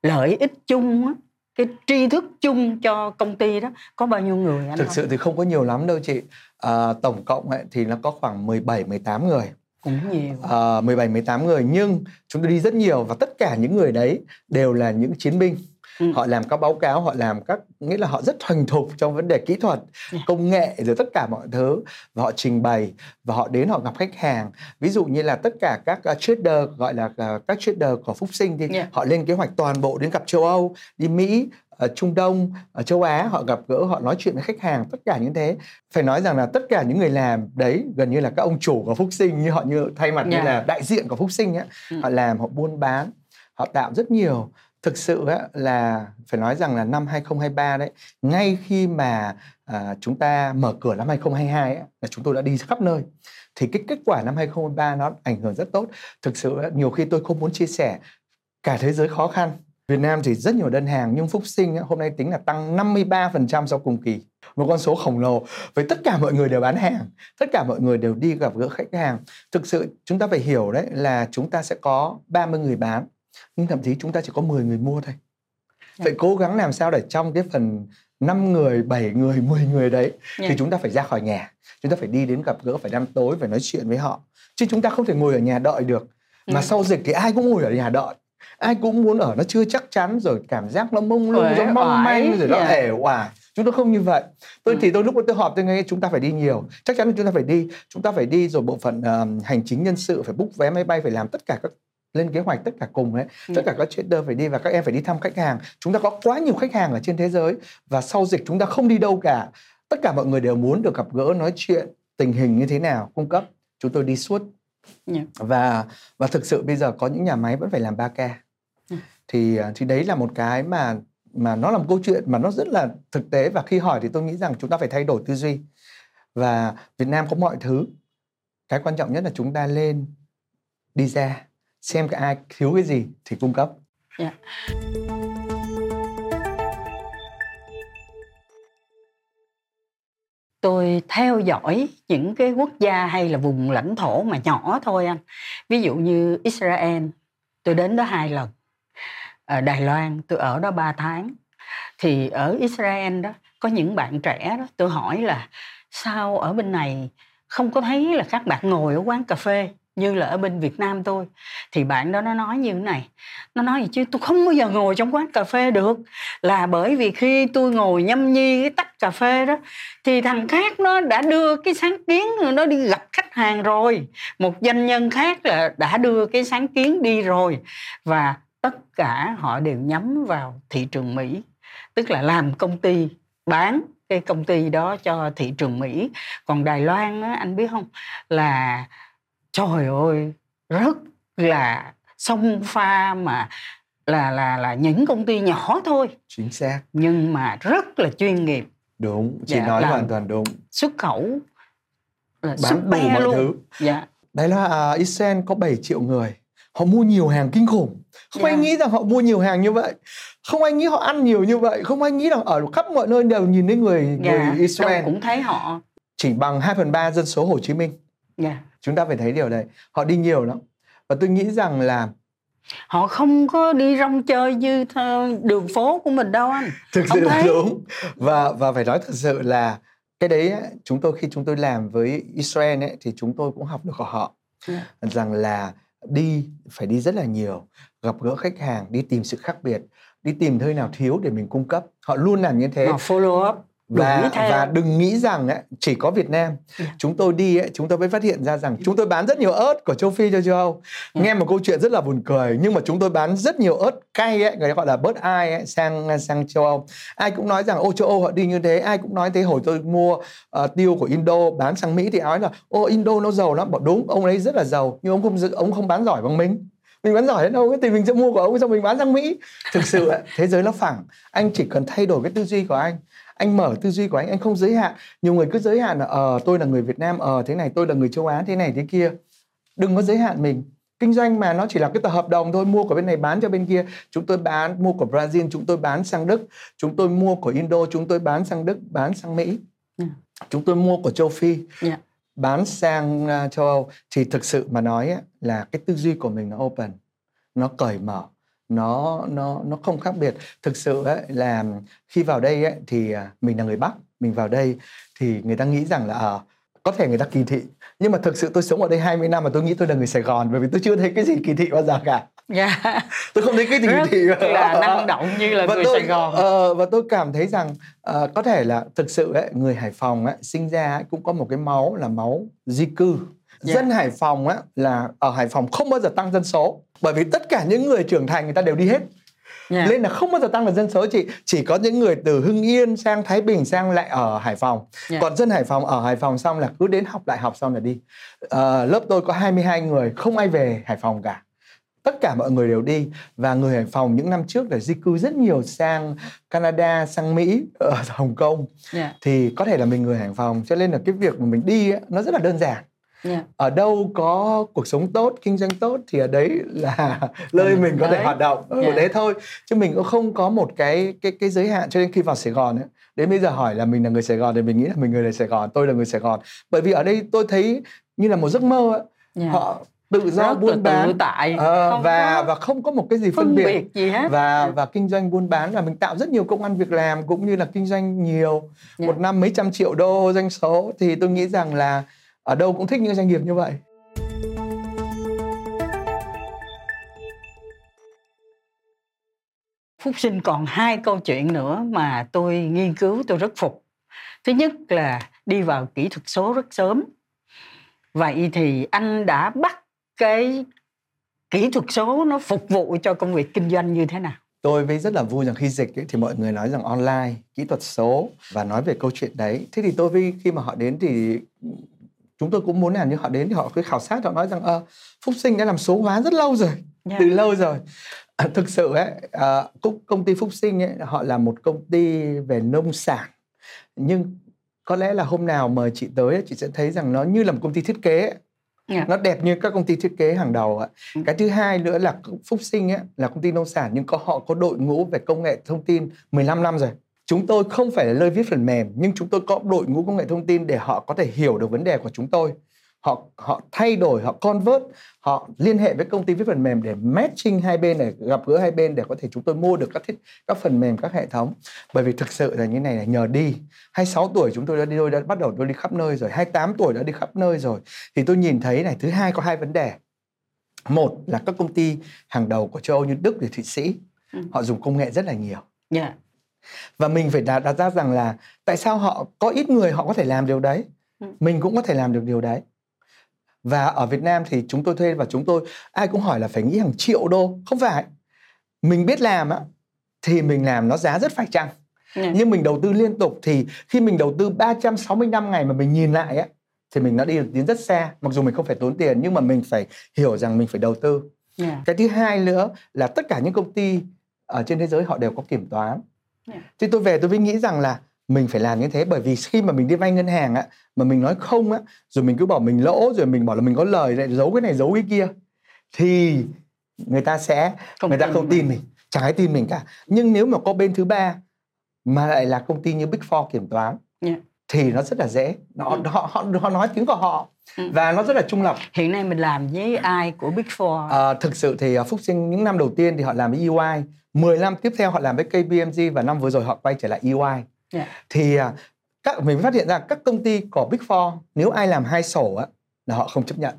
B: lợi ích chung cái tri thức chung cho công ty đó có bao nhiêu người anh
A: thực
B: không?
A: sự thì không có nhiều lắm đâu chị à, tổng cộng ấy, thì nó có khoảng 17 18 người
B: cũng nhiều
A: à, 17 18 người nhưng chúng tôi đi rất nhiều và tất cả những người đấy đều là những chiến binh
B: Ừ.
A: họ làm các báo cáo họ làm các nghĩa là họ rất thuần thục trong vấn đề kỹ thuật
B: Yeah.
A: công nghệ rồi tất cả mọi thứ và họ trình bày và họ đến họ gặp khách hàng ví dụ như là tất cả các uh, trader gọi là uh, các trader của phúc sinh thì
B: Yeah.
A: họ lên kế hoạch toàn bộ đến gặp châu âu đi mỹ ở trung đông ở châu á họ gặp gỡ họ nói chuyện với khách hàng tất cả những thế. Phải nói rằng là tất cả những người làm đấy gần như là các ông chủ của phúc sinh như họ như thay mặt như
B: Yeah.
A: là đại diện của phúc sinh á
B: Ừ.
A: họ làm họ buôn bán họ tạo rất nhiều. Thực sự á, là phải nói rằng là năm 2023 đấy ngay khi mà à, chúng ta mở cửa năm 2022 á, là chúng tôi đã đi khắp nơi. Thì cái kết quả năm 2023 nó ảnh hưởng rất tốt. Thực sự nhiều khi tôi không muốn chia sẻ cả thế giới khó khăn Việt Nam thì rất nhiều đơn hàng nhưng Phúc Sinh hôm nay tính là tăng 53% so cùng kỳ. Một con số khổng lồ. Với tất cả mọi người đều bán hàng tất cả mọi người đều đi gặp gỡ khách hàng. Thực sự chúng ta phải hiểu đấy là chúng ta sẽ có 30 người bán nhưng thậm chí chúng ta chỉ có 10 người mua thôi. Phải cố gắng làm sao để trong cái phần 5 người, 7 người, 10 người đấy thì
B: Yeah.
A: chúng ta phải ra khỏi nhà. Chúng ta phải đi đến gặp gỡ phải ăn tối phải nói chuyện với họ. Chứ chúng ta không thể ngồi ở nhà đợi được. Mà
B: Ừ.
A: sau dịch thì ai cũng ngồi ở nhà đợi ai cũng muốn ở nó chưa chắc chắn rồi cảm giác nó mông lung nó mong manh rồi nó
B: yeah.
A: ể oải. Chúng tôi không như vậy. Tôi
B: Ừ.
A: thì tôi lúc tôi họp tôi nghe chúng ta phải đi nhiều. Chắc chắn là chúng ta phải đi. Chúng ta phải đi rồi bộ phận ờ, hành chính nhân sự phải book vé máy bay phải làm tất cả các lên kế hoạch tất cả cùng đấy
B: Ừ.
A: tất cả các trader phải đi và các em phải đi thăm khách hàng. Chúng ta có quá nhiều khách hàng ở trên thế giới và sau dịch chúng ta không đi đâu cả. Tất cả mọi người đều muốn được gặp gỡ nói chuyện tình hình như thế nào cung cấp. Chúng tôi đi suốt
B: Yeah.
A: và và thực sự bây giờ có những nhà máy vẫn phải làm 3 k
B: Ừ.
A: thì à, thì đấy là một cái mà mà nó là một câu chuyện mà nó rất là thực tế và khi hỏi thì tôi nghĩ rằng chúng ta phải thay đổi tư duy và Việt Nam có mọi thứ cái quan trọng nhất là chúng ta lên đi ra xem cái ai thiếu cái gì thì cung cấp
B: Dạ. Tôi theo dõi những cái quốc gia hay là vùng lãnh thổ mà nhỏ thôi anh. Ví dụ như Israel, tôi đến đó hai lần. Ở Đài Loan, tôi ở đó 3 tháng. Thì ở Israel đó, có những bạn trẻ đó, tôi hỏi là, sao ở bên này không có thấy là các bạn ngồi ở quán cà phê? Như là ở bên Việt Nam tôi thì bạn đó nó nói như thế này. Nó nói gì chứ? Tôi không bao giờ ngồi trong quán cà phê được. Là bởi vì khi tôi ngồi nhâm nhi cái tách cà phê đó thì thằng khác nó đã đưa cái sáng kiến nó đi gặp khách hàng rồi. Một doanh nhân khác là đã đưa cái sáng kiến đi rồi. Và tất cả họ đều nhắm vào thị trường Mỹ. Tức là làm công ty bán cái công ty đó cho thị trường Mỹ. Còn Đài Loan á, anh biết không? Là trời ơi rất là sông pha mà là là là những công ty nhỏ thôi.
A: Chính xác.
B: Nhưng mà rất là chuyên nghiệp.
A: Đúng chị
B: Dạ,
A: nói hoàn toàn đúng.
B: xuất khẩu là
A: bán đủ mọi
B: luôn.
A: thứ.
B: Dạ.
A: Đấy là à, Israel có 7 triệu người. Họ mua nhiều hàng kinh khủng. Không ai
B: Yeah.
A: nghĩ rằng họ mua nhiều hàng như vậy. Không ai nghĩ họ ăn nhiều như vậy. Không ai nghĩ rằng ở khắp mọi nơi đều nhìn thấy người
B: dạ
A: người Israel
B: đâu cũng thấy họ.
A: Chỉ bằng 2 phần 3 dân số Hồ Chí Minh
B: dạ
A: chúng ta phải thấy điều đấy. Họ đi nhiều lắm. Và tôi nghĩ rằng là
B: họ không có đi rong chơi như đường phố của mình đâu anh. *laughs*
A: Thực sự là đúng. Và và phải nói thật sự là cái đấy chúng tôi khi chúng tôi làm với Israel ấy, thì chúng tôi cũng học được của họ.
B: Dạ.
A: rằng là đi phải đi rất là nhiều gặp gỡ khách hàng đi tìm sự khác biệt đi tìm nơi nào thiếu để mình cung cấp. Họ luôn làm như thế.
B: Họ follow up
A: và và đừng nghĩ rằng ấy, chỉ có Việt Nam.
B: Dạ.
A: chúng tôi đi ấy, chúng tôi mới phát hiện ra rằng chúng tôi bán rất nhiều ớt của châu Phi cho châu Âu.
B: Dạ.
A: nghe một câu chuyện rất là buồn cười nhưng mà chúng tôi bán rất nhiều ớt cay ấy người ta gọi là bớt ai ấy, sang sang châu Âu. Ai cũng nói rằng ô châu Âu họ đi như thế. Ai cũng nói thế. Hồi tôi mua ờ, tiêu của Indo bán sang Mỹ thì nói là ô Indo nó giàu lắm. Bảo đúng ông ấy rất là giàu nhưng ông không ông không bán giỏi bằng mình. Mình bán giỏi đến đâu? Thì mình sẽ mua của ông xong mình bán sang Mỹ. Thực sự thế giới nó phẳng. Anh chỉ cần thay đổi cái tư duy của anh anh mở tư duy của anh anh không giới hạn. Nhiều người cứ giới hạn là ờ tôi là người Việt Nam ờ thế này tôi là người châu Á thế này thế kia. Đừng có giới hạn mình. Kinh doanh mà nó chỉ là cái tờ hợp đồng thôi mua của bên này bán cho bên kia. Chúng tôi bán mua của Brazil chúng tôi bán sang Đức. Chúng tôi mua của Indo chúng tôi bán sang Đức bán sang Mỹ.
B: Ừ.
A: chúng tôi mua của châu Phi
B: Dạ.
A: bán sang à, châu Âu. Thì thực sự mà nói là cái tư duy của mình nó open nó cởi mở nó nó nó không khác biệt. Thực sự ấy, là khi vào đây ấy, thì à, mình là người bắc mình vào đây thì người ta nghĩ rằng là à, có thể người ta kỳ thị. Nhưng mà thực sự tôi sống ở đây 20 năm mà tôi nghĩ tôi là người Sài Gòn bởi vì tôi chưa thấy cái gì kỳ thị bao giờ cả.
B: Yeah. *laughs*
A: tôi không thấy cái gì kỳ thị.
B: là năng động như là
A: và
B: người
A: tôi,
B: Sài Gòn.
A: uh, và tôi cảm thấy rằng uh, có thể là thực sự ấy, người Hải Phòng ấy, sinh ra ấy, cũng có một cái máu là máu di cư
B: Dạ.
A: dân Hải Phòng á là ở Hải Phòng không bao giờ tăng dân số bởi vì tất cả những người trưởng thành người ta đều đi hết
B: yeah.
A: nên là không bao giờ tăng được dân số chị chỉ có những người từ Hưng Yên sang Thái Bình sang lại ở Hải Phòng
B: Dạ.
A: còn dân Hải Phòng ở Hải Phòng xong là cứ đến học đại học xong là đi Ờ, lớp tôi có 22 người không ai về Hải Phòng cả tất cả mọi người đều đi và người Hải Phòng những năm trước là di cư rất nhiều sang Canada sang Mỹ ở Hồng Kông
B: yeah.
A: thì có thể là mình người Hải Phòng cho nên là cái việc mà mình đi ấy, nó rất là đơn giản
B: Yeah.
A: ở đâu có cuộc sống tốt kinh doanh tốt thì ở đấy là *laughs* nơi mình có thể
B: Đấy.
A: hoạt động ở
B: Dạ.
A: đấy thôi chứ mình cũng không có một cái cái cái giới hạn cho nên khi vào Sài Gòn ấy, đến bây giờ hỏi là mình là người Sài Gòn thì mình nghĩ là mình người Sài Gòn tôi là người Sài Gòn bởi vì ở đây tôi thấy như là một giấc mơ ấy.
B: Yeah.
A: họ tự do
B: Rất là
A: buôn
B: tự
A: bán
B: tại
A: Ờ,
B: không
A: và
B: có
A: và không có một cái gì phân,
B: phân
A: biệt
B: biệt gì hết
A: và
B: Dạ.
A: và kinh doanh buôn bán và mình tạo rất nhiều công ăn việc làm cũng như là kinh doanh nhiều
B: Dạ.
A: một năm mấy trăm triệu đô doanh số thì tôi nghĩ rằng là ở đâu cũng thích những doanh nghiệp như vậy
B: Phúc Sinh còn hai câu chuyện nữa mà tôi nghiên cứu tôi rất phục. Thứ nhất là đi vào kỹ thuật số rất sớm. Vậy thì anh đã bắt cái kỹ thuật số nó phục vụ cho công việc kinh doanh như thế nào?
A: tôi với rất là vui rằng khi dịch ấy, thì mọi người nói rằng online kỹ thuật số và nói về câu chuyện đấy thế thì tôi với khi mà họ đến thì chúng tôi cũng muốn làm như họ đến thì họ cứ khảo sát họ nói rằng ờ, phúc sinh đã làm số hóa rất lâu rồi
B: Dạ.
A: từ lâu rồi À, thực sự ấy à, công, công ty phúc sinh ấy họ là một công ty về nông sản nhưng có lẽ là hôm nào mời chị tới chị sẽ thấy rằng nó như là một công ty thiết kế ấy.
B: Dạ.
A: nó đẹp như các công ty thiết kế hàng đầu ạ.
B: Ừ.
A: Cái thứ hai nữa là Phúc Sinh ấy, là công ty nông sản nhưng có họ có đội ngũ về công nghệ thông tin 15 năm rồi. Chúng tôi không phải là nơi viết phần mềm nhưng chúng tôi có đội ngũ công nghệ thông tin để họ có thể hiểu được vấn đề của chúng tôi. Họ họ thay đổi, họ convert, họ liên hệ với công ty viết phần mềm để matching hai bên để gặp gỡ hai bên để có thể chúng tôi mua được các thiết các phần mềm các hệ thống. Bởi vì thực sự là như này là nhờ đi. 26 tuổi chúng tôi đã đi tôi đã bắt đầu tôi đi khắp nơi rồi, 28 tuổi đã đi khắp nơi rồi thì tôi nhìn thấy này thứ hai có hai vấn đề một là các công ty hàng đầu của châu Âu như Đức và Thụy Sĩ
B: Ừ.
A: họ dùng công nghệ rất là nhiều
B: Dạ.
A: Và mình phải đặt, đặt ra rằng là tại sao họ có ít người họ có thể làm điều đấy.
B: Ừ.
A: mình cũng có thể làm được điều đấy. Và ở Việt Nam thì chúng tôi thuê và chúng tôi ai cũng hỏi là phải nghĩ hàng triệu đô. Không phải. Mình biết làm á thì mình làm nó giá rất phải chăng.
B: Dạ.
A: nhưng mình đầu tư liên tục thì khi mình đầu tư 365 ngày mà mình nhìn lại á thì mình đã đi được đến rất xa. Mặc dù mình không phải tốn tiền nhưng mà mình phải hiểu rằng mình phải đầu tư.
B: Dạ.
A: cái thứ hai nữa là tất cả những công ty ở trên thế giới họ đều có kiểm toán
B: Yeah.
A: thì tôi về tôi mới nghĩ rằng là mình phải làm như thế bởi vì khi mà mình đi vay ngân hàng á mà mình nói không á rồi mình cứ bảo mình lỗ rồi mình bảo là mình có lời lại giấu cái này giấu cái kia thì người ta sẽ
B: Không
A: người ta không
B: mình.
A: tin mình chẳng ai tin mình cả nhưng nếu mà có bên thứ ba mà lại là công ty như Big Four kiểm toán
B: Yeah.
A: thì nó rất là dễ nó,
B: Ừ.
A: họ, họ họ nói tiếng của họ
B: Ừ.
A: và nó rất là trung lập
B: Hiện nay mình làm với ai của Big Four?
A: À, thực sự thì à, Phúc Sinh những năm đầu tiên thì họ làm với EY 10 năm tiếp theo họ làm với KPMG và năm vừa rồi họ quay trở lại EY
B: Dạ.
A: thì à, các mình phát hiện ra các công ty của Big Four nếu ai làm hai sổ á là họ không chấp nhận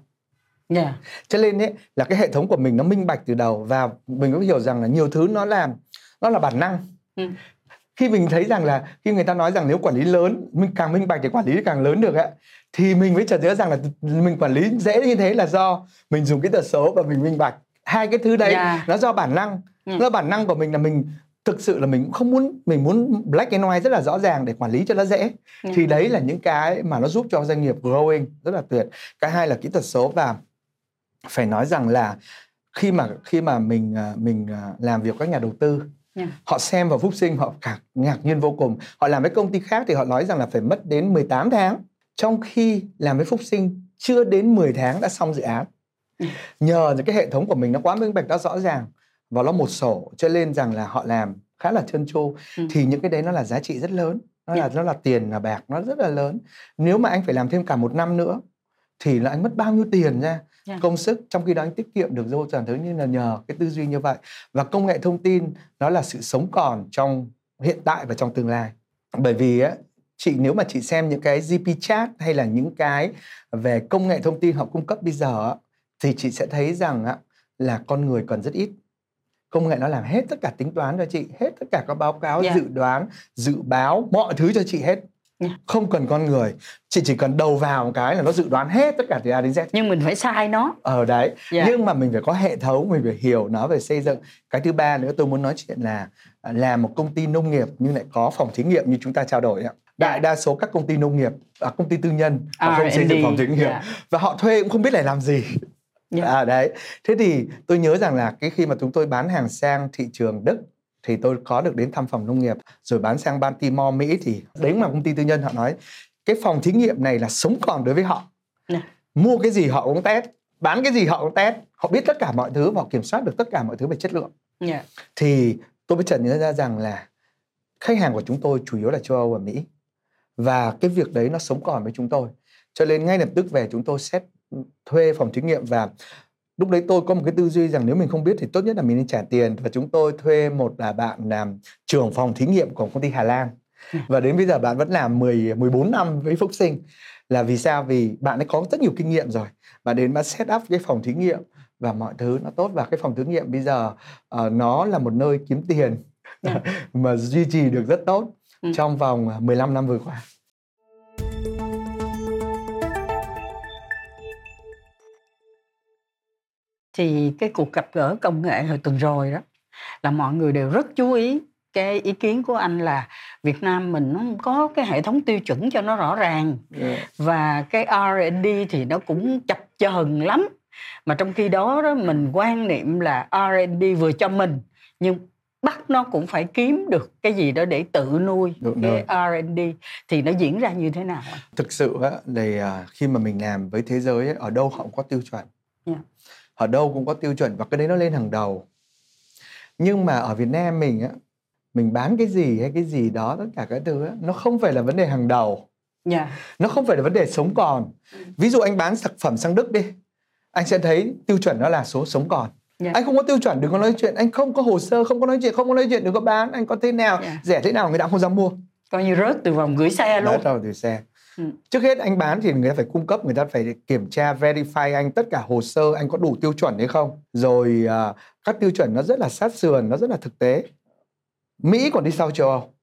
B: Dạ.
A: cho nên ấy, là cái hệ thống của mình nó minh bạch từ đầu và mình cũng hiểu rằng là nhiều thứ nó làm nó là bản năng
B: Ừ.
A: khi mình thấy rằng là khi người ta nói rằng nếu quản lý lớn mình càng minh bạch thì quản lý càng lớn được ạ thì mình mới chợt nhớ rằng là mình quản lý dễ như thế là do mình dùng kỹ thuật số và mình minh bạch hai cái thứ đấy
B: Dạ.
A: nó do bản năng
B: Ừ.
A: nó bản năng của mình là mình thực sự là mình cũng không muốn mình muốn black and white rất là rõ ràng để quản lý cho nó dễ
B: Ừ.
A: thì đấy là những cái mà nó giúp cho doanh nghiệp growing rất là tuyệt cái hai là kỹ thuật số và phải nói rằng là khi mà khi mà mình à, mình à, làm việc với các nhà đầu tư
B: Dạ.
A: họ xem vào phúc sinh họ cả ngạc nhiên vô cùng họ làm với công ty khác thì họ nói rằng là phải mất đến 18 tháng trong khi làm với phúc sinh chưa đến 10 tháng đã xong dự án
B: Ừ.
A: nhờ những cái hệ thống của mình nó quá minh bạch nó rõ ràng và nó một sổ cho nên rằng là họ làm khá là trơn tru
B: Ừ.
A: thì những cái đấy nó là giá trị rất lớn nó là
B: Dạ.
A: nó là tiền là bạc nó rất là lớn nếu mà anh phải làm thêm cả một năm nữa thì là anh mất bao nhiêu tiền ra
B: Dạ.
A: công sức trong khi đó anh tiết kiệm được vô toàn thứ như là nhờ cái tư duy như vậy và công nghệ thông tin nó là sự sống còn trong hiện tại và trong tương lai bởi vì á chị nếu mà chị xem những cái GP chat hay là những cái về công nghệ thông tin họ cung cấp bây giờ thì chị sẽ thấy rằng á, là con người cần rất ít công nghệ nó làm hết tất cả tính toán cho chị hết tất cả các báo cáo
B: Dạ.
A: dự đoán dự báo mọi thứ cho chị hết.
B: Dạ.
A: không cần con người chị chỉ cần đầu vào một cái là nó dự đoán hết tất cả từ A đến Z.
B: Nhưng mình phải sai nó.
A: Ở đấy.
B: Dạ.
A: nhưng mà mình phải có hệ thống mình phải hiểu nó về xây dựng. Cái thứ ba nữa tôi muốn nói chuyện là à, làm một công ty nông nghiệp nhưng lại có phòng thí nghiệm như chúng ta trao đổi ạ. Đại đa số các công ty nông nghiệp à, công ty tư nhân họ không xây dựng phòng thí nghiệm.
B: Dạ.
A: và họ thuê cũng không biết để làm gì
B: Dạ.
A: à đấy thế thì tôi nhớ rằng là cái khi mà chúng tôi bán hàng sang thị trường Đức thì tôi có được đến thăm phòng nông nghiệp rồi bán sang Baltimore Mỹ thì đấy mà công ty tư nhân họ nói cái phòng thí nghiệm này là sống còn đối với họ
B: Dạ.
A: mua cái gì họ cũng test bán cái gì họ cũng test họ biết tất cả mọi thứ và họ kiểm soát được tất cả mọi thứ về chất lượng
B: Dạ.
A: thì tôi mới chợt nhớ ra rằng là khách hàng của chúng tôi chủ yếu là châu Âu và Mỹ và cái việc đấy nó sống còn với chúng tôi cho nên ngay lập tức về chúng tôi xét thuê phòng thí nghiệm và lúc đấy tôi có một cái tư duy rằng nếu mình không biết thì tốt nhất là mình nên trả tiền. Và chúng tôi thuê một là bạn làm trưởng phòng thí nghiệm của công ty Hà Lan. Và đến bây giờ bạn vẫn làm 10 14 năm với Phúc Sinh. Là vì sao? Vì bạn ấy có rất nhiều kinh nghiệm rồi. Và đến bạn set up cái phòng thí nghiệm và mọi thứ nó tốt. Và cái phòng thí nghiệm bây giờ ờ, nó là một nơi kiếm tiền
B: Dạ. *laughs*
A: mà duy trì được rất tốt
B: Ừ.
A: trong vòng 15 năm vừa qua.
B: Thì cái cuộc gặp gỡ công nghệ hồi tuần rồi đó là mọi người đều rất chú ý. Cái ý kiến của anh là Việt Nam mình nó không có cái hệ thống tiêu chuẩn cho nó rõ ràng. Và cái R&D thì nó cũng chập chờn lắm. Mà trong khi đó đó mình quan niệm là R&D vừa cho mình nhưng bắt nó cũng phải kiếm được cái gì đó để tự nuôi
A: Được
B: cái R&D thì nó diễn ra như thế nào?
A: Thực sự á, là khi mà mình làm với thế giới ấy, ở đâu họ cũng có tiêu chuẩn. Ở đâu cũng có tiêu chuẩn và cái đấy nó lên hàng đầu. Nhưng mà ở Việt Nam mình á, mình bán cái gì hay cái gì đó tất cả các thứ á, nó không phải là vấn đề hàng đầu.
B: Dạ.
A: Nó không phải là vấn đề sống còn. Ví dụ anh bán sản phẩm sang Đức đi, anh sẽ thấy tiêu chuẩn nó là số sống còn.
B: Dạ.
A: Anh không có tiêu chuẩn đừng có nói chuyện, anh không có hồ sơ, không có nói chuyện, không có nói chuyện đừng có bán, anh có thế nào
B: Dạ.
A: rẻ thế nào người ta không dám mua.
B: coi như rớt từ vòng gửi xe luôn
A: Đó, từ xe.
B: Ừ.
A: Trước hết anh bán thì người ta phải cung cấp, người ta phải kiểm tra, verify anh tất cả hồ sơ anh có đủ tiêu chuẩn hay không. Rồi à, các tiêu chuẩn nó rất là sát sườn, nó rất là thực tế. Mỹ còn đi sau châu Âu.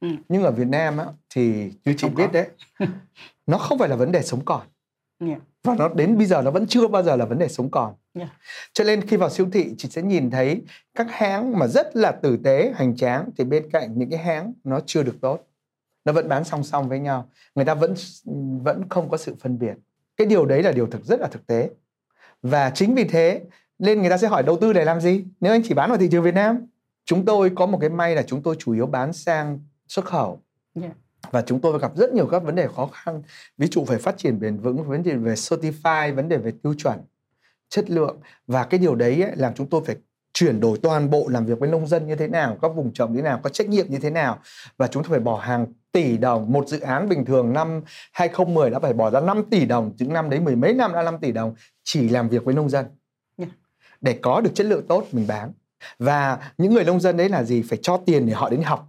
B: Ừ.
A: Nhưng ở Việt Nam á, thì như chị
B: Không
A: biết
B: có.
A: đấy, *laughs* nó không phải là vấn đề sống còn.
B: Dạ.
A: Và nó đến bây giờ nó vẫn chưa bao giờ là vấn đề sống còn.
B: Dạ.
A: Cho nên khi vào siêu thị chị sẽ nhìn thấy các hãng mà rất là tử tế, hành tráng thì bên cạnh những cái hãng nó chưa được tốt. Nó vẫn bán song song với nhau. Người ta vẫn vẫn không có sự phân biệt. Cái điều đấy là điều thực rất là thực tế. Và chính vì thế nên người ta sẽ hỏi đầu tư để làm gì? Nếu anh chỉ bán vào thị trường Việt Nam. Chúng tôi có một cái may là chúng tôi chủ yếu bán sang xuất khẩu.
B: Dạ.
A: Và chúng tôi gặp rất nhiều các vấn đề khó khăn. Ví dụ phải phát triển bền vững, vấn đề về certify, vấn đề về tiêu chuẩn, chất lượng. Và cái điều đấy ấy, làm chúng tôi phải chuyển đổi toàn bộ làm việc với nông dân như thế nào, các vùng trồng như thế nào, có trách nhiệm như thế nào. Và chúng tôi phải bỏ hàng tỷ đồng. Một dự án bình thường năm 2010 đã phải bỏ ra 5 tỷ đồng, những năm đấy mười mấy năm đã 5 tỷ đồng chỉ làm việc với nông dân.
B: Yeah.
A: Để có được chất lượng tốt mình bán. Và những người nông dân đấy là gì? Phải cho tiền để họ đến học.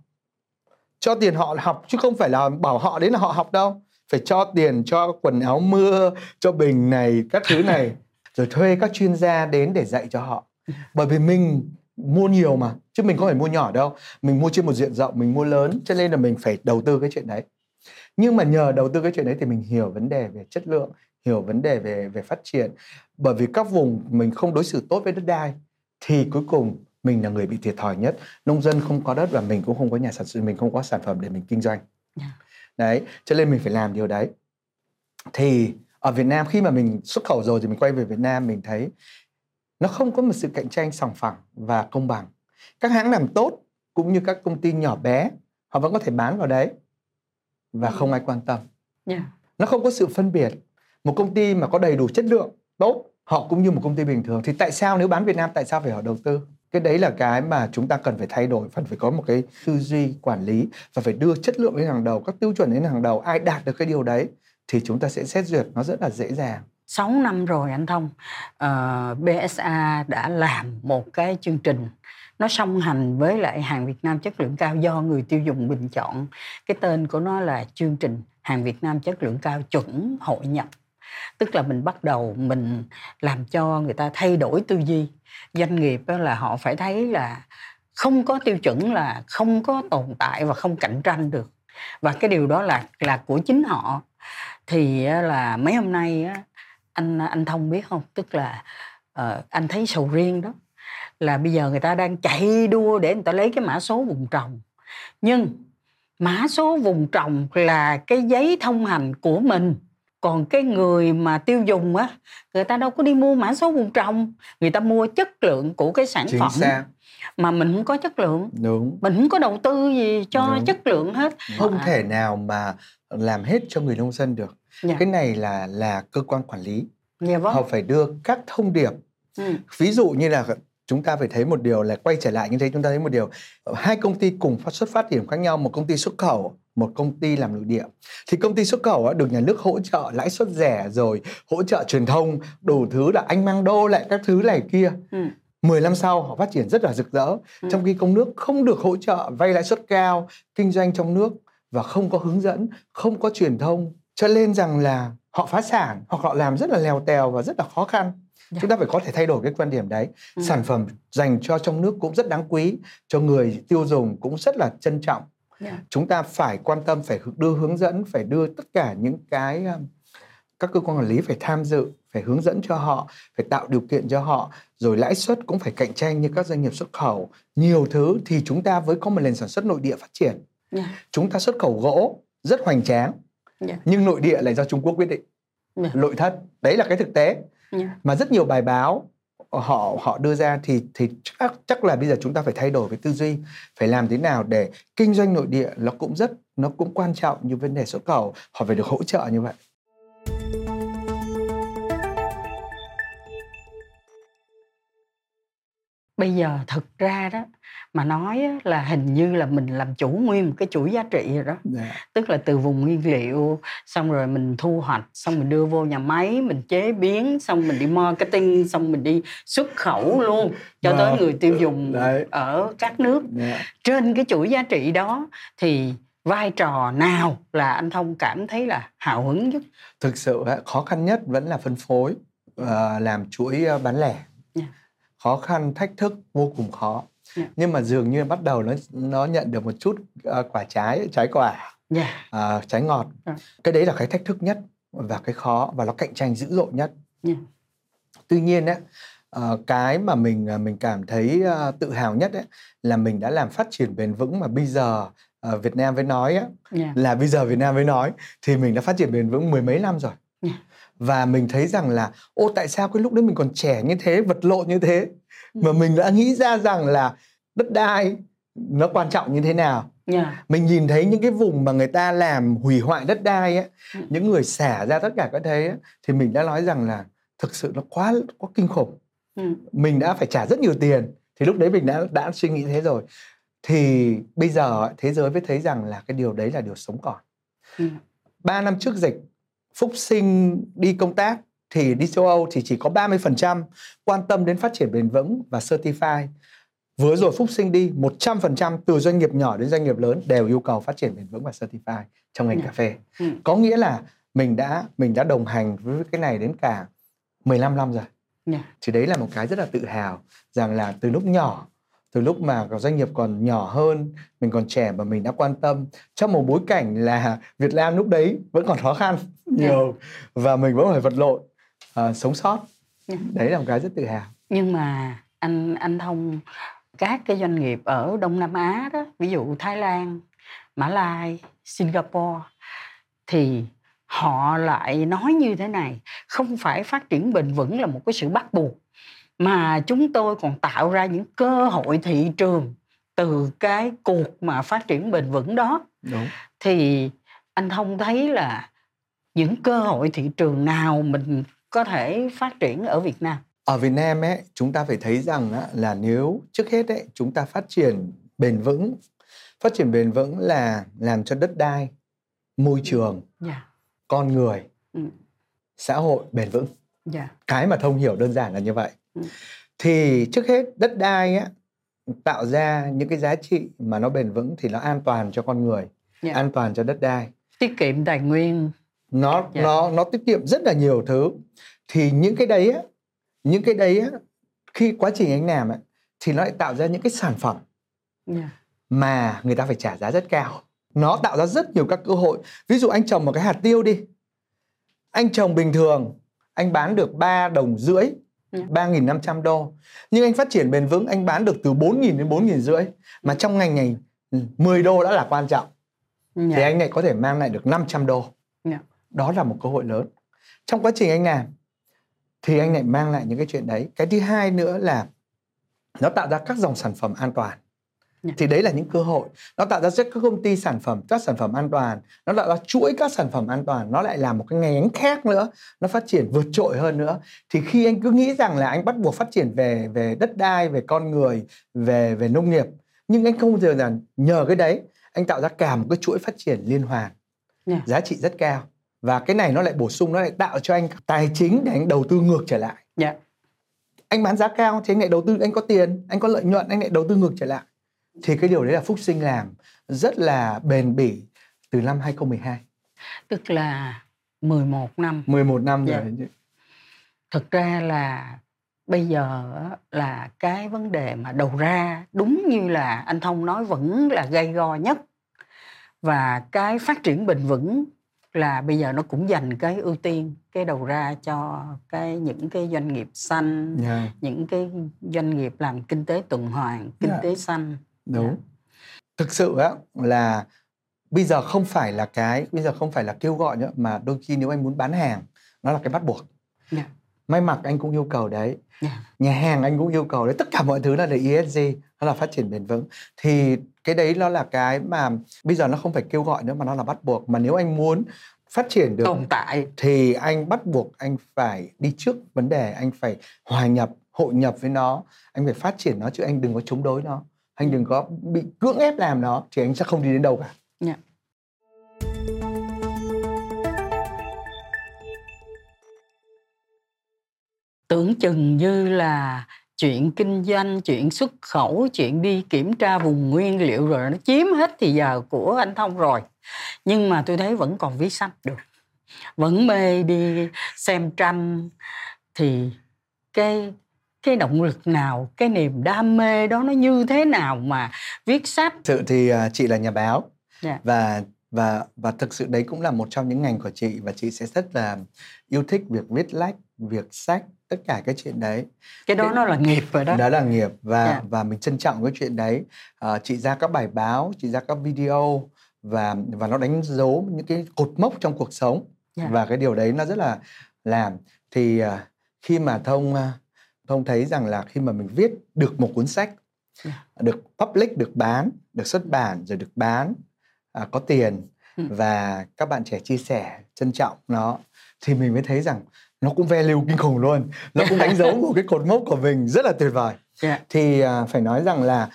A: Cho tiền họ học chứ không phải là bảo họ đến là họ học đâu. Phải cho tiền cho quần áo mưa, cho bình này, các thứ này. *laughs* Rồi thuê các chuyên gia đến để dạy cho họ. Bởi vì mình mua nhiều mà, chứ mình không phải mua nhỏ đâu. Mình mua trên một diện rộng, mình mua lớn, cho nên là mình phải đầu tư cái chuyện đấy. Nhưng mà nhờ đầu tư cái chuyện đấy thì mình hiểu vấn đề về chất lượng, hiểu vấn đề về về phát triển. Bởi vì các vùng mình không đối xử tốt với đất đai thì cuối cùng mình là người bị thiệt thòi nhất. Nông dân không có đất và mình cũng không có nhà sản xuất, mình không có sản phẩm để mình kinh doanh.
B: Yeah.
A: Đấy, cho nên mình phải làm điều đấy. Thì ở Việt Nam khi mà mình xuất khẩu rồi thì mình quay về Việt Nam mình thấy nó không có một sự cạnh tranh sòng phẳng và công bằng. Các hãng làm tốt cũng như các công ty nhỏ bé họ vẫn có thể bán vào đấy và không ai quan tâm.
B: Dạ.
A: Nó không có sự phân biệt. Một công ty mà có đầy đủ chất lượng tốt họ cũng như một công ty bình thường thì tại sao nếu bán Việt Nam tại sao phải họ đầu tư? Cái đấy là cái mà chúng ta cần phải thay đổi, cần phải có một cái tư duy quản lý và phải đưa chất lượng lên hàng đầu, các tiêu chuẩn lên hàng đầu. Ai đạt được cái điều đấy thì chúng ta sẽ xét duyệt nó rất là dễ dàng
B: 6 năm rồi anh Thông, ờ, uh, BSA đã làm một cái chương trình nó song hành với lại hàng Việt Nam chất lượng cao do người tiêu dùng bình chọn. Cái tên của nó là chương trình hàng Việt Nam chất lượng cao chuẩn hội nhập. Tức là mình bắt đầu mình làm cho người ta thay đổi tư duy. Doanh nghiệp là họ phải thấy là không có tiêu chuẩn là không có tồn tại và không cạnh tranh được. Và cái điều đó là là của chính họ. Thì là mấy hôm nay anh anh thông biết không? Tức là uh, anh thấy sầu riêng đó. Là bây giờ người ta đang chạy đua để người ta lấy cái mã số vùng trồng. Nhưng mã số vùng trồng là cái giấy thông hành của mình. Còn cái người mà tiêu dùng á người ta đâu có đi mua mã số vùng trồng. Người ta mua chất lượng của cái sản
A: Chính
B: phẩm
A: xác.
B: mà mình không có chất lượng.
A: Đúng.
B: Mình không có đầu tư gì cho
A: Đúng.
B: chất lượng hết.
A: Không
B: À,
A: thể nào mà làm hết cho người nông dân được
B: dạ,
A: cái này là là cơ quan quản lý.
B: Dạ vâng.
A: Họ phải đưa các thông điệp.
B: Ừ.
A: ví dụ như là chúng ta phải thấy một điều là quay trở lại như thế chúng ta thấy một điều hai công ty cùng phát xuất phát điểm khác nhau một công ty xuất khẩu một công ty làm nội địa. Thì công ty xuất khẩu được nhà nước hỗ trợ lãi suất rẻ rồi hỗ trợ truyền thông đủ thứ là anh mang đô lại các thứ này kia.
B: Ừ.
A: 10 năm sau họ phát triển rất là rực rỡ.
B: Ừ.
A: trong khi công nước không được hỗ trợ vay lãi suất cao kinh doanh trong nước và không có hướng dẫn không có truyền thông cho nên rằng là họ phá sản hoặc họ làm rất là lèo tèo và rất là khó khăn
B: Dạ.
A: chúng ta phải có thể thay đổi cái quan điểm đấy
B: Ừ.
A: sản phẩm dành cho trong nước cũng rất đáng quý cho người tiêu dùng cũng rất là trân trọng
B: Dạ.
A: chúng ta phải quan tâm phải đưa hướng dẫn phải đưa tất cả những cái um, các cơ quan quản lý phải tham dự phải hướng dẫn cho họ phải tạo điều kiện cho họ rồi lãi suất cũng phải cạnh tranh như các doanh nghiệp xuất khẩu nhiều thứ thì chúng ta với có một nền sản xuất nội địa phát triển
B: Dạ.
A: chúng ta xuất khẩu gỗ rất hoành tráng
B: Dạ.
A: nhưng nội địa lại do Trung Quốc quyết định
B: Dạ.
A: nội thất đấy là cái thực tế
B: Dạ.
A: mà rất nhiều bài báo họ họ đưa ra thì thì chắc chắc là bây giờ chúng ta phải thay đổi cái tư duy phải làm thế nào để kinh doanh nội địa nó cũng rất nó cũng quan trọng như vấn đề xuất khẩu họ phải được hỗ trợ như vậy
B: bây giờ thực ra đó mà nói là hình như là mình làm chủ nguyên một cái chuỗi giá trị rồi đó
A: Dạ.
B: tức là từ vùng nguyên liệu xong rồi mình thu hoạch xong mình đưa vô nhà máy mình chế biến xong mình đi marketing xong mình đi xuất khẩu luôn cho tới
A: Vâng.
B: người tiêu dùng
A: Đấy.
B: ở các nước
A: Dạ.
B: trên cái chuỗi giá trị đó thì vai trò nào là anh thông cảm thấy là hào hứng nhất
A: thực sự khó khăn nhất vẫn là phân phối ờ, làm chuỗi ờ, bán lẻ. Khó khăn thách thức vô cùng khó
B: Dạ.
A: nhưng mà dường như bắt đầu nó nó nhận được một chút ờ, quả trái trái quả
B: dạ
A: à, trái ngọt
B: Dạ.
A: cái đấy là cái thách thức nhất và cái khó và nó cạnh tranh dữ dội nhất
B: Dạ.
A: tuy nhiên ấy, ờ, cái mà mình ờ, mình cảm thấy ờ, tự hào nhất ấy, là mình đã làm phát triển bền vững mà bây giờ ờ, Việt Nam với nói á,
B: dạ
A: là bây giờ Việt Nam mới nói thì mình đã phát triển bền vững mười mấy năm rồi. Và mình thấy rằng là ô tại sao cái lúc đấy mình còn trẻ như thế vật lộn như thế? Mà mình đã nghĩ ra rằng là đất đai nó quan trọng như thế nào?
B: Dạ.
A: Mình nhìn thấy những cái vùng mà người ta làm hủy hoại đất đai ấy,
B: Ừ.
A: những người xả ra tất cả các thế ấy, thì mình đã nói rằng là thực sự nó quá quá kinh khủng.
B: Ừ.
A: mình đã phải trả rất nhiều tiền. Thì lúc đấy mình đã đã suy nghĩ thế rồi. Thì bây giờ thế giới mới thấy rằng là cái điều đấy là điều sống còn.
B: Ừ.
A: ba năm trước dịch Phúc Sinh đi công tác thì đi châu Âu thì chỉ có 30% quan tâm đến phát triển bền vững và certify. Vừa rồi Phúc Sinh đi 100% từ doanh nghiệp nhỏ đến doanh nghiệp lớn đều yêu cầu phát triển bền vững và certify trong ngành
B: Ừ.
A: cà phê.
B: Ừ.
A: Có nghĩa là mình đã mình đã đồng hành với cái này đến cả 15 năm rồi.
B: Dạ.
A: Thì đấy là một cái rất là tự hào rằng là từ lúc nhỏ từ lúc mà doanh nghiệp còn nhỏ hơn mình còn trẻ mà mình đã quan tâm trong một bối cảnh là Việt Nam lúc đấy vẫn còn khó khăn nhiều và mình vẫn phải vật lộn à, sống sót.
B: Ừ.
A: đấy là một cái rất tự hào.
B: Nhưng mà anh anh thông các cái doanh nghiệp ở Đông Nam Á đó ví dụ Thái Lan Mã Lai Singapore thì họ lại nói như thế này không phải phát triển bền vững là một cái sự bắt buộc mà chúng tôi còn tạo ra những cơ hội thị trường từ cái cuộc mà phát triển bền vững đó.
A: Đúng.
B: Thì anh thông thấy là những cơ hội thị trường nào mình có thể phát triển ở Việt Nam?
A: Ở Việt Nam ấy chúng ta phải thấy rằng là nếu trước hết ấy chúng ta phát triển bền vững phát triển bền vững là làm cho đất đai môi trường
B: dạ.
A: con người
B: Ừ.
A: xã hội bền vững.
B: Dạ.
A: Cái mà thông hiểu đơn giản là như vậy. Thì trước hết đất đai á, tạo ra những cái giá trị mà nó bền vững thì nó an toàn cho con người
B: Dạ.
A: an toàn cho đất đai.
B: Tiết kiệm tài nguyên.
A: Nó
B: Dạ.
A: nó nó tiết kiệm rất là nhiều thứ. Thì những cái đấy á những cái đấy á khi quá trình anh làm á thì nó lại tạo ra những cái sản phẩm
B: dạ.
A: mà người ta phải trả giá rất cao. Nó tạo ra rất nhiều các cơ hội. Ví dụ anh trồng một cái hạt tiêu đi. Anh trồng bình thường anh bán được 3 đồng rưỡi
B: Ừ.
A: 3.500 đô. Nhưng anh phát triển bền vững anh bán được từ 4.000 đến 4.000 rưỡi. Mà trong ngành này ừ, 10 đô đã là quan trọng. Thì
B: dạ
A: anh lại có thể mang lại được 500 đô.
B: Dạ.
A: đó là một cơ hội lớn. Trong quá trình anh làm thì anh lại mang lại những cái chuyện đấy. Cái thứ hai nữa là nó tạo ra các dòng sản phẩm an toàn. Thì đấy là những cơ hội. Nó tạo ra rất các công ty sản phẩm các sản phẩm an toàn. Nó tạo ra chuỗi các sản phẩm an toàn. Nó lại là một cái ngành khác nữa. Nó phát triển vượt trội hơn nữa. Thì khi anh cứ nghĩ rằng là anh bắt buộc phát triển về về đất đai về con người về về nông nghiệp nhưng anh không bao giờ là nhờ cái đấy anh tạo ra cả một cái chuỗi phát triển liên hoàn.
B: Dạ.
A: giá trị rất cao. Và cái này nó lại bổ sung nó lại tạo cho anh tài chính để anh đầu tư ngược trở lại.
B: Dạ.
A: Anh bán giá cao thì anh lại đầu tư anh có tiền anh có lợi nhuận anh lại đầu tư ngược trở lại thì cái điều đấy là phúc sinh làm rất là bền bỉ từ năm 2012
B: tức là 11 năm.
A: 11 năm
B: Dạ.
A: rồi
B: thực ra là bây giờ là cái vấn đề mà đầu ra đúng như là anh thông nói vẫn là gây go nhất. Và cái phát triển bền vững là bây giờ nó cũng dành cái ưu tiên cái đầu ra cho cái những cái doanh nghiệp xanh
A: Dạ,
B: những cái doanh nghiệp làm kinh tế tuần hoàn kinh
A: Dạ.
B: tế xanh
A: đúng. Thực sự á là bây giờ không phải là cái bây giờ không phải là kêu gọi nữa mà đôi khi nếu anh muốn bán hàng nó là cái bắt buộc.
B: Dạ.
A: may mặc anh cũng yêu cầu đấy.
B: Dạ.
A: nhà hàng anh cũng yêu cầu đấy. Tất cả mọi thứ là để ESG nó là phát triển bền vững. Thì cái đấy nó là cái mà bây giờ nó không phải kêu gọi nữa mà nó là bắt buộc. Mà nếu anh muốn phát triển được
B: tồn tại.
A: thì anh bắt buộc anh phải đi trước vấn đề anh phải hòa nhập hội nhập với nó. Anh phải phát triển nó chứ anh đừng có chống đối nó anh đừng có bị cưỡng ép làm nó thì anh sẽ không đi đến đâu cả.
B: Yeah. tưởng chừng như là chuyện kinh doanh, chuyện xuất khẩu, chuyện đi kiểm tra vùng nguyên liệu rồi nó chiếm hết thì giờ của anh thông rồi. Nhưng mà tôi thấy vẫn còn viết sách được. Vẫn mê đi xem tranh thì cái cái động lực nào cái niềm đam mê đó nó như thế nào mà viết sách
A: sự thì à, chị là nhà báo
B: Dạ.
A: và và và thực sự đấy cũng là một trong những ngành của chị và chị sẽ rất là yêu thích việc viết lách việc sách tất cả cái chuyện đấy
B: cái đó
A: Cái-
B: nó là nghiệp rồi đó
A: đó là nghiệp và
B: Dạ.
A: và mình trân trọng cái chuyện đấy à, chị ra các bài báo chị ra các video và và nó đánh dấu những cái cột mốc trong cuộc sống
B: Dạ.
A: và cái điều đấy nó rất là làm thì à, khi mà thông à, thông thấy rằng là khi mà mình viết được một cuốn sách
B: Dạ.
A: được public được bán được xuất bản rồi được bán à, có tiền
B: Ừ.
A: và các bạn trẻ chia sẻ trân trọng nó thì mình mới thấy rằng nó cũng value kinh khủng luôn nó cũng đánh dấu một cái cột mốc của mình rất là tuyệt vời
B: Dạ.
A: thì à, phải nói rằng là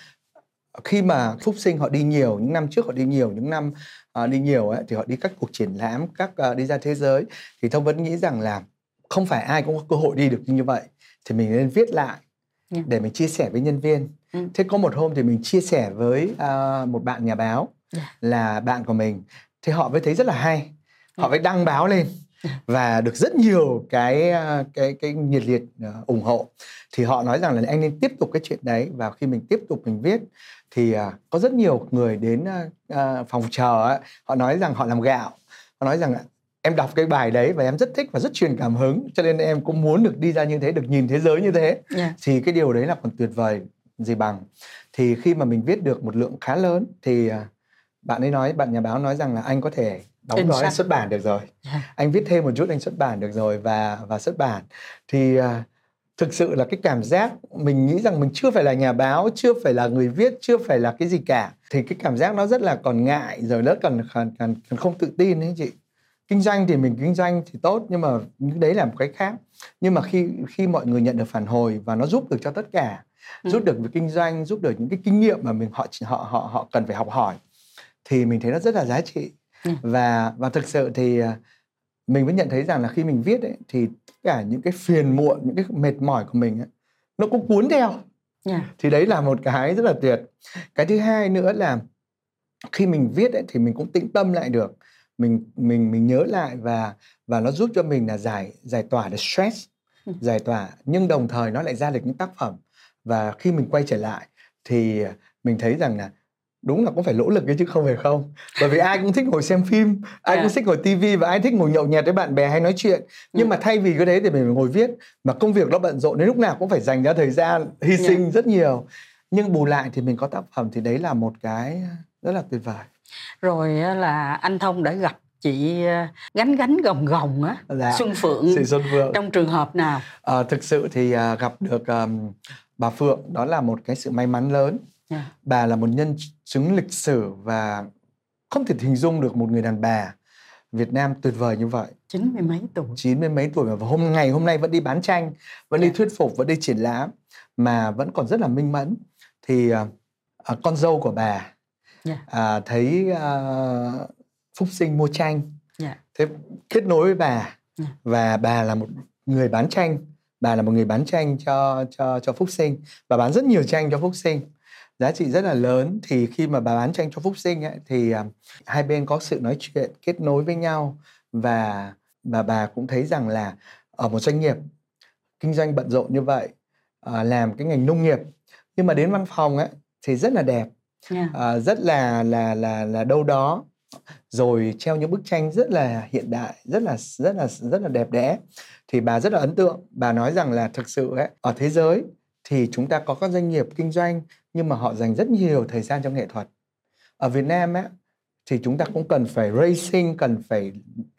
A: khi mà phúc sinh họ đi nhiều những năm trước họ đi nhiều những năm à, đi nhiều ấy, thì họ đi các cuộc triển lãm các à, đi ra thế giới thì thông vẫn nghĩ rằng là không phải ai cũng có cơ hội đi được như vậy thì mình nên viết lại
B: Yeah.
A: để mình chia sẻ với nhân viên
B: Ừ.
A: thế có một hôm thì mình chia sẻ với à, một bạn nhà báo
B: Yeah.
A: là bạn của mình thì họ mới thấy rất là hay họ
B: Yeah.
A: mới đăng báo lên và được rất nhiều cái à, cái cái nhiệt liệt à, ủng hộ thì họ nói rằng là anh nên tiếp tục cái chuyện đấy và khi mình tiếp tục mình viết thì có rất nhiều người đến phòng chờ ấy, họ nói rằng họ làm gạo họ nói rằng em đọc cái bài đấy và em rất thích và rất truyền cảm hứng cho nên em cũng muốn được đi ra như thế được nhìn thế giới như thế.
B: Dạ.
A: thì cái điều đấy là còn tuyệt vời gì bằng. Thì khi mà mình viết được một lượng khá lớn thì à, bạn ấy nói bạn nhà báo nói rằng là anh có thể đóng
B: In
A: gói xuất bản được rồi.
B: Dạ.
A: anh viết thêm một chút anh xuất bản được rồi và và xuất bản. Thì à, thực sự là cái cảm giác mình nghĩ rằng mình chưa phải là nhà báo chưa phải là người viết chưa phải là cái gì cả. Thì cái cảm giác nó rất là còn ngại rồi còn còn, còn, còn không tự tin ấy chị kinh doanh thì mình kinh doanh thì tốt nhưng mà đấy là một cái khác nhưng mà khi khi mọi người nhận được phản hồi và nó giúp được cho tất cả
B: Ừ.
A: giúp được việc kinh doanh giúp được những cái kinh nghiệm mà mình họ họ họ họ cần phải học hỏi thì mình thấy nó rất là giá trị
B: Ừ.
A: và và thực sự thì à, mình vẫn nhận thấy rằng là khi mình viết ấy, thì tất cả những cái phiền muộn những cái mệt mỏi của mình ấy, nó cũng cuốn theo
B: yeah.
A: thì đấy là một cái rất là tuyệt cái thứ hai nữa là khi mình viết ấy, thì mình cũng tĩnh tâm lại được mình mình mình nhớ lại và và nó giúp cho mình là giải giải tỏa được stress
B: Ừ.
A: giải tỏa nhưng đồng thời nó lại ra được những tác phẩm và khi mình quay trở lại thì mình thấy rằng là đúng là cũng phải nỗ lực ấy chứ không phải không bởi vì ai cũng thích ngồi xem phim ai
B: Yeah.
A: cũng thích ngồi tivi và ai thích ngồi nhậu nhẹt với bạn bè hay nói chuyện nhưng
B: Ừ.
A: mà thay vì cái đấy thì mình phải ngồi viết mà công việc nó bận rộn đến lúc nào cũng phải dành ra thời gian hy
B: Yeah.
A: sinh rất nhiều nhưng bù lại thì mình có tác phẩm thì đấy là một cái rất là tuyệt vời
B: rồi là anh thông đã gặp chị ờ, gánh gánh gồng gồng á
A: Dạ.
B: xuân phượng
A: Chị Xuân Phượng
B: trong trường hợp nào
A: Ờ, thực sự thì à, gặp được ờm, bà Phượng đó là một cái sự may mắn lớn
B: yeah.
A: bà là một nhân chứng lịch sử và không thể hình dung được một người đàn bà Việt Nam tuyệt vời như vậy
B: chín mươi mấy tuổi
A: chín mươi mấy tuổi và hôm ngày hôm nay vẫn đi bán tranh vẫn đi
B: Dạ.
A: thuyết phục vẫn đi triển lãm mà vẫn còn rất là minh mẫn thì à, à, con dâu của bà
B: Dạ.
A: à, thấy à, Phúc Sinh mua tranh.
B: Dạ.
A: thế kết nối với bà.
B: Dạ.
A: và bà là một người bán tranh. Bà là một người bán tranh cho cho cho Phúc Sinh. Và bán rất nhiều tranh cho Phúc Sinh. Giá trị rất là lớn. Thì khi mà bà bán tranh cho Phúc Sinh ấy, thì à, hai bên có sự nói chuyện kết nối với nhau. Và và bà cũng thấy rằng là ở một doanh nghiệp kinh doanh bận rộn như vậy à, làm cái ngành nông nghiệp. Nhưng mà đến văn phòng ấy thì rất là đẹp
B: yeah.
A: à, rất là là là là đâu đó. Rồi treo những bức tranh rất là hiện đại rất là rất là rất là đẹp đẽ. Thì bà rất là ấn tượng. Bà nói rằng là thực sự ấy, ở thế giới thì chúng ta có các doanh nghiệp kinh doanh nhưng mà họ dành rất nhiều thời gian cho nghệ thuật. Ở Việt Nam ấy thì chúng ta cũng cần phải racing cần phải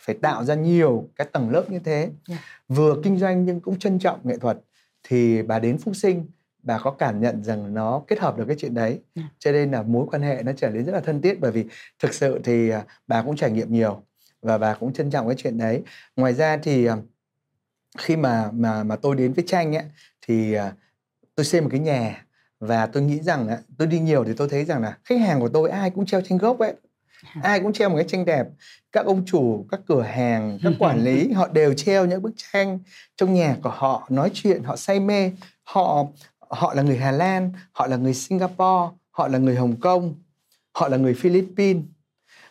A: phải tạo ra nhiều cái tầng lớp như thế.
B: Yeah.
A: vừa kinh doanh nhưng cũng trân trọng nghệ thuật. Thì bà đến Phúc Sinh bà có cảm nhận rằng nó kết hợp được cái chuyện đấy.
B: Yeah.
A: cho nên là mối quan hệ nó trở nên rất là thân thiết bởi vì thực sự thì à, bà cũng trải nghiệm nhiều và bà cũng trân trọng cái chuyện đấy. Ngoài ra thì à, khi mà mà mà tôi đến với tranh ấy thì à, tôi xem một cái nhà và tôi nghĩ rằng tôi đi nhiều thì tôi thấy rằng là khách hàng của tôi ai cũng treo tranh gốc ấy ai cũng treo một cái tranh đẹp. Các ông chủ các cửa hàng các *laughs* quản lý họ đều treo những bức tranh trong nhà của họ nói chuyện họ say mê. Họ họ là người Hà Lan họ là người Singapore họ là người Hồng Kông họ là người Philippines.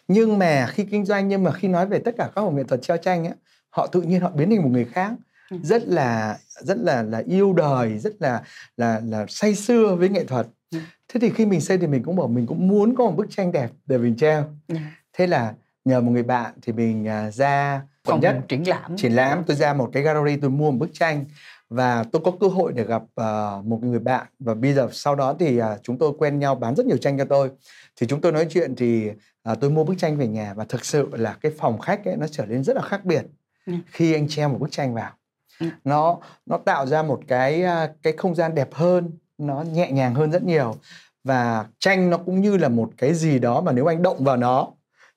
A: Nhưng mà khi kinh doanh nhưng mà khi nói về tất cả các hội nghệ thuật treo tranh ấy, họ tự nhiên họ biến thành một người khác.
B: Ừ.
A: rất là rất là là yêu đời rất là là là say sưa với nghệ thuật.
B: Ừ.
A: thế thì khi mình xây thì mình cũng bảo mình cũng muốn có một bức tranh đẹp để mình treo.
B: Yeah.
A: thế là nhờ một người bạn thì mình à, ra
B: phòng
A: nhất.
B: triển lãm.
A: Triển lãm. Tôi ra một cái gallery tôi mua một bức tranh và tôi có cơ hội để gặp à, một người bạn. Và bây giờ sau đó thì à, chúng tôi quen nhau bán rất nhiều tranh cho tôi. Thì chúng tôi nói chuyện thì à, tôi mua bức tranh về nhà. Và thực sự là cái phòng khách ấy nó trở nên rất là khác biệt
B: Ừ.
A: khi anh treo một bức tranh vào.
B: Ừ.
A: nó nó tạo ra một cái à, cái không gian đẹp hơn nó nhẹ nhàng hơn rất nhiều. Và tranh nó cũng như là một cái gì đó mà nếu anh động vào nó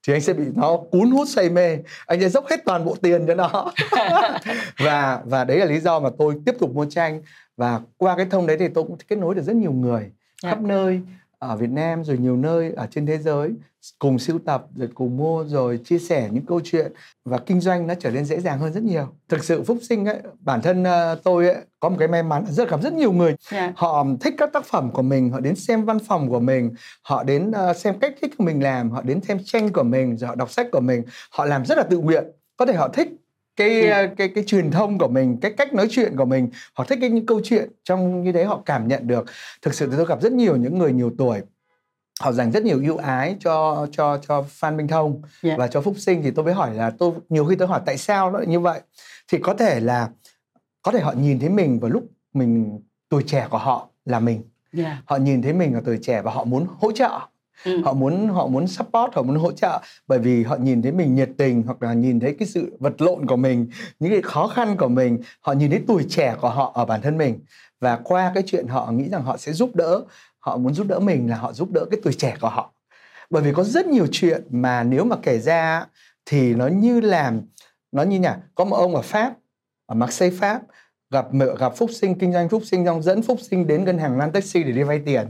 A: thì anh sẽ bị nó cuốn hút say mê. Anh sẽ dốc hết toàn bộ tiền cho nó. *laughs* Và và đấy là lý do mà tôi tiếp tục mua tranh. Và qua cái thông đấy thì tôi cũng kết nối được rất nhiều người
B: Dạ.
A: khắp nơi ở Việt Nam rồi nhiều nơi ở trên thế giới cùng sưu tập rồi cùng mua rồi chia sẻ những câu chuyện và kinh doanh nó trở nên dễ dàng hơn rất nhiều. Thực sự phúc sinh ấy bản thân ờ, tôi ấy, có một cái may mắn rất gặp rất nhiều người.
B: Yeah.
A: họ thích các tác phẩm của mình họ đến xem văn phòng của mình họ đến ờ, xem cách thích của mình làm họ đến xem tranh của mình rồi họ đọc sách của mình họ làm rất là tự nguyện. Có thể họ thích cái
B: Ừ.
A: ờ, cái cái truyền thông của mình cái cách nói chuyện của mình họ thích cái những câu chuyện trong như đấy họ cảm nhận được thực sự thì tôi gặp rất nhiều những người nhiều tuổi họ dành rất nhiều ưu ái cho cho cho Phan Minh Thông
B: Dạ.
A: và cho Phúc Sinh thì tôi mới hỏi là tôi nhiều khi tôi hỏi tại sao nó lại như vậy thì có thể là có thể họ nhìn thấy mình vào lúc mình tuổi trẻ của họ là mình
B: Yeah.
A: họ nhìn thấy mình ở tuổi trẻ và họ muốn hỗ trợ
B: Ừ.
A: họ muốn họ muốn support, họ muốn hỗ trợ bởi vì họ nhìn thấy mình nhiệt tình hoặc là nhìn thấy cái sự vật lộn của mình, những cái khó khăn của mình. Họ nhìn thấy tuổi trẻ của họ ở bản thân mình. Và qua cái chuyện họ nghĩ rằng họ sẽ giúp đỡ, họ muốn giúp đỡ mình là họ giúp đỡ cái tuổi trẻ của họ. Bởi vì có rất nhiều chuyện mà nếu mà kể ra thì nó như làm, nó như nhỉ, có một ông ở pháp, ở Marseille, Pháp, gặp gặp Phúc Sinh, kinh doanh Phúc Sinh trong dẫn Phúc Sinh đến ngân hàng Lan Taxi để đi vay tiền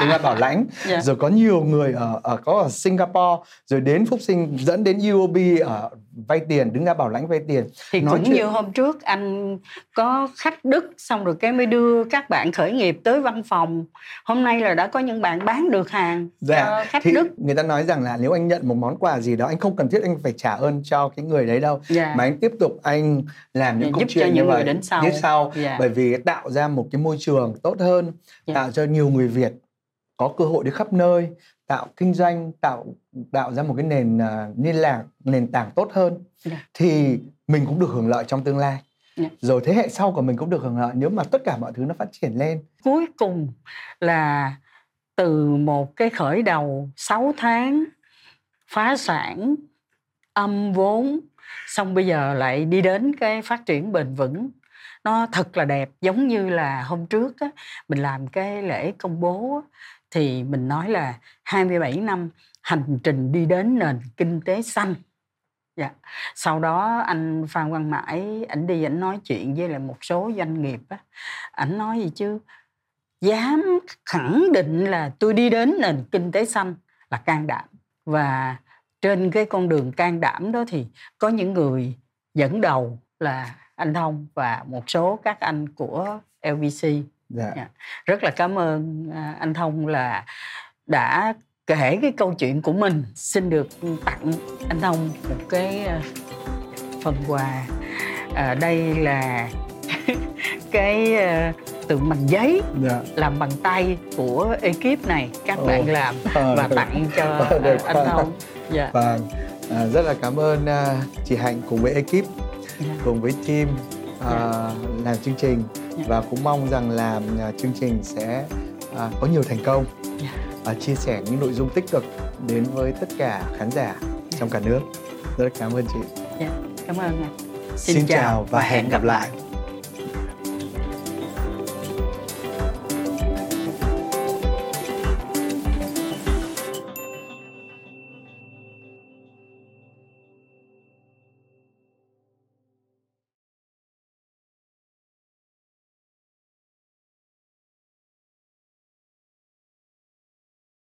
A: để là bảo lãnh
B: Yeah. *laughs*
A: rồi có nhiều người ở ở có ở Singapore rồi đến Phúc Sinh dẫn đến UOB ở vay tiền đứng ra bảo lãnh vay tiền
B: thì
A: Nói
B: cũng
A: chuyện-
B: như hôm trước anh có khách Đức xong rồi cái mới đưa các bạn khởi nghiệp tới văn phòng hôm nay là đã có những bạn bán được hàng cho khách
A: thì
B: Đức
A: người ta nói rằng là nếu anh nhận một món quà gì đó anh không cần thiết anh phải trả ơn cho cái người đấy đâu
B: Dạ.
A: mà anh tiếp tục anh làm những câu
B: cho
A: chuyện như
B: những người
A: vậy
B: đến sau.
A: tiếp sau
B: Dạ.
A: bởi vì tạo ra một cái môi trường tốt hơn
B: Dạ.
A: tạo cho nhiều người Việt có cơ hội đi khắp nơi tạo kinh doanh tạo tạo ra một cái nền à, liên lạc nền tảng tốt hơn
B: Dạ.
A: thì mình cũng được hưởng lợi trong tương lai
B: Dạ.
A: rồi thế hệ sau của mình cũng được hưởng lợi nếu mà tất cả mọi thứ nó phát triển lên
B: cuối cùng là từ một cái khởi đầu 6 tháng phá sản âm vốn xong bây giờ lại đi đến cái phát triển bền vững nó thật là đẹp giống như là hôm trước á, mình làm cái lễ công bố á, thì mình nói là 27 năm hành trình đi đến nền kinh tế xanh. Dạ. Sau đó anh Phan Quang Mãi ảnh đi ảnh nói chuyện với lại một số doanh nghiệp á, ảnh nói gì chứ? Dám khẳng định là tôi đi đến nền kinh tế xanh là can đảm. Và trên cái con đường can đảm đó thì có những người dẫn đầu là anh Thông và một số các anh của LVC
A: dạ.
B: Dạ. rất là cảm ơn à, anh Thông là đã kể cái câu chuyện của mình xin được tặng anh Thông một cái à, phần quà à, đây là *laughs* cái à, tượng bằng giấy
A: Dạ.
B: làm bằng tay của ekip này các
A: Ồ.
B: bạn làm *laughs*
A: Ờ,
B: và tặng cho
A: Ờ,
B: à, anh Thông dạ.
A: Vâng, à, rất là cảm ơn à, chị Hạnh cùng với ekip,
B: dạ.
A: cùng với team à, làm chương trình
B: Dạ.
A: và cũng mong rằng là à, chương trình sẽ à, có nhiều thành công
B: Dạ.
A: và chia sẻ những nội dung tích cực đến với tất cả khán giả trong cả nước. Rất cảm ơn chị.
B: Dạ. cảm ơn anh
A: Xin, chào và hẹn gặp lại.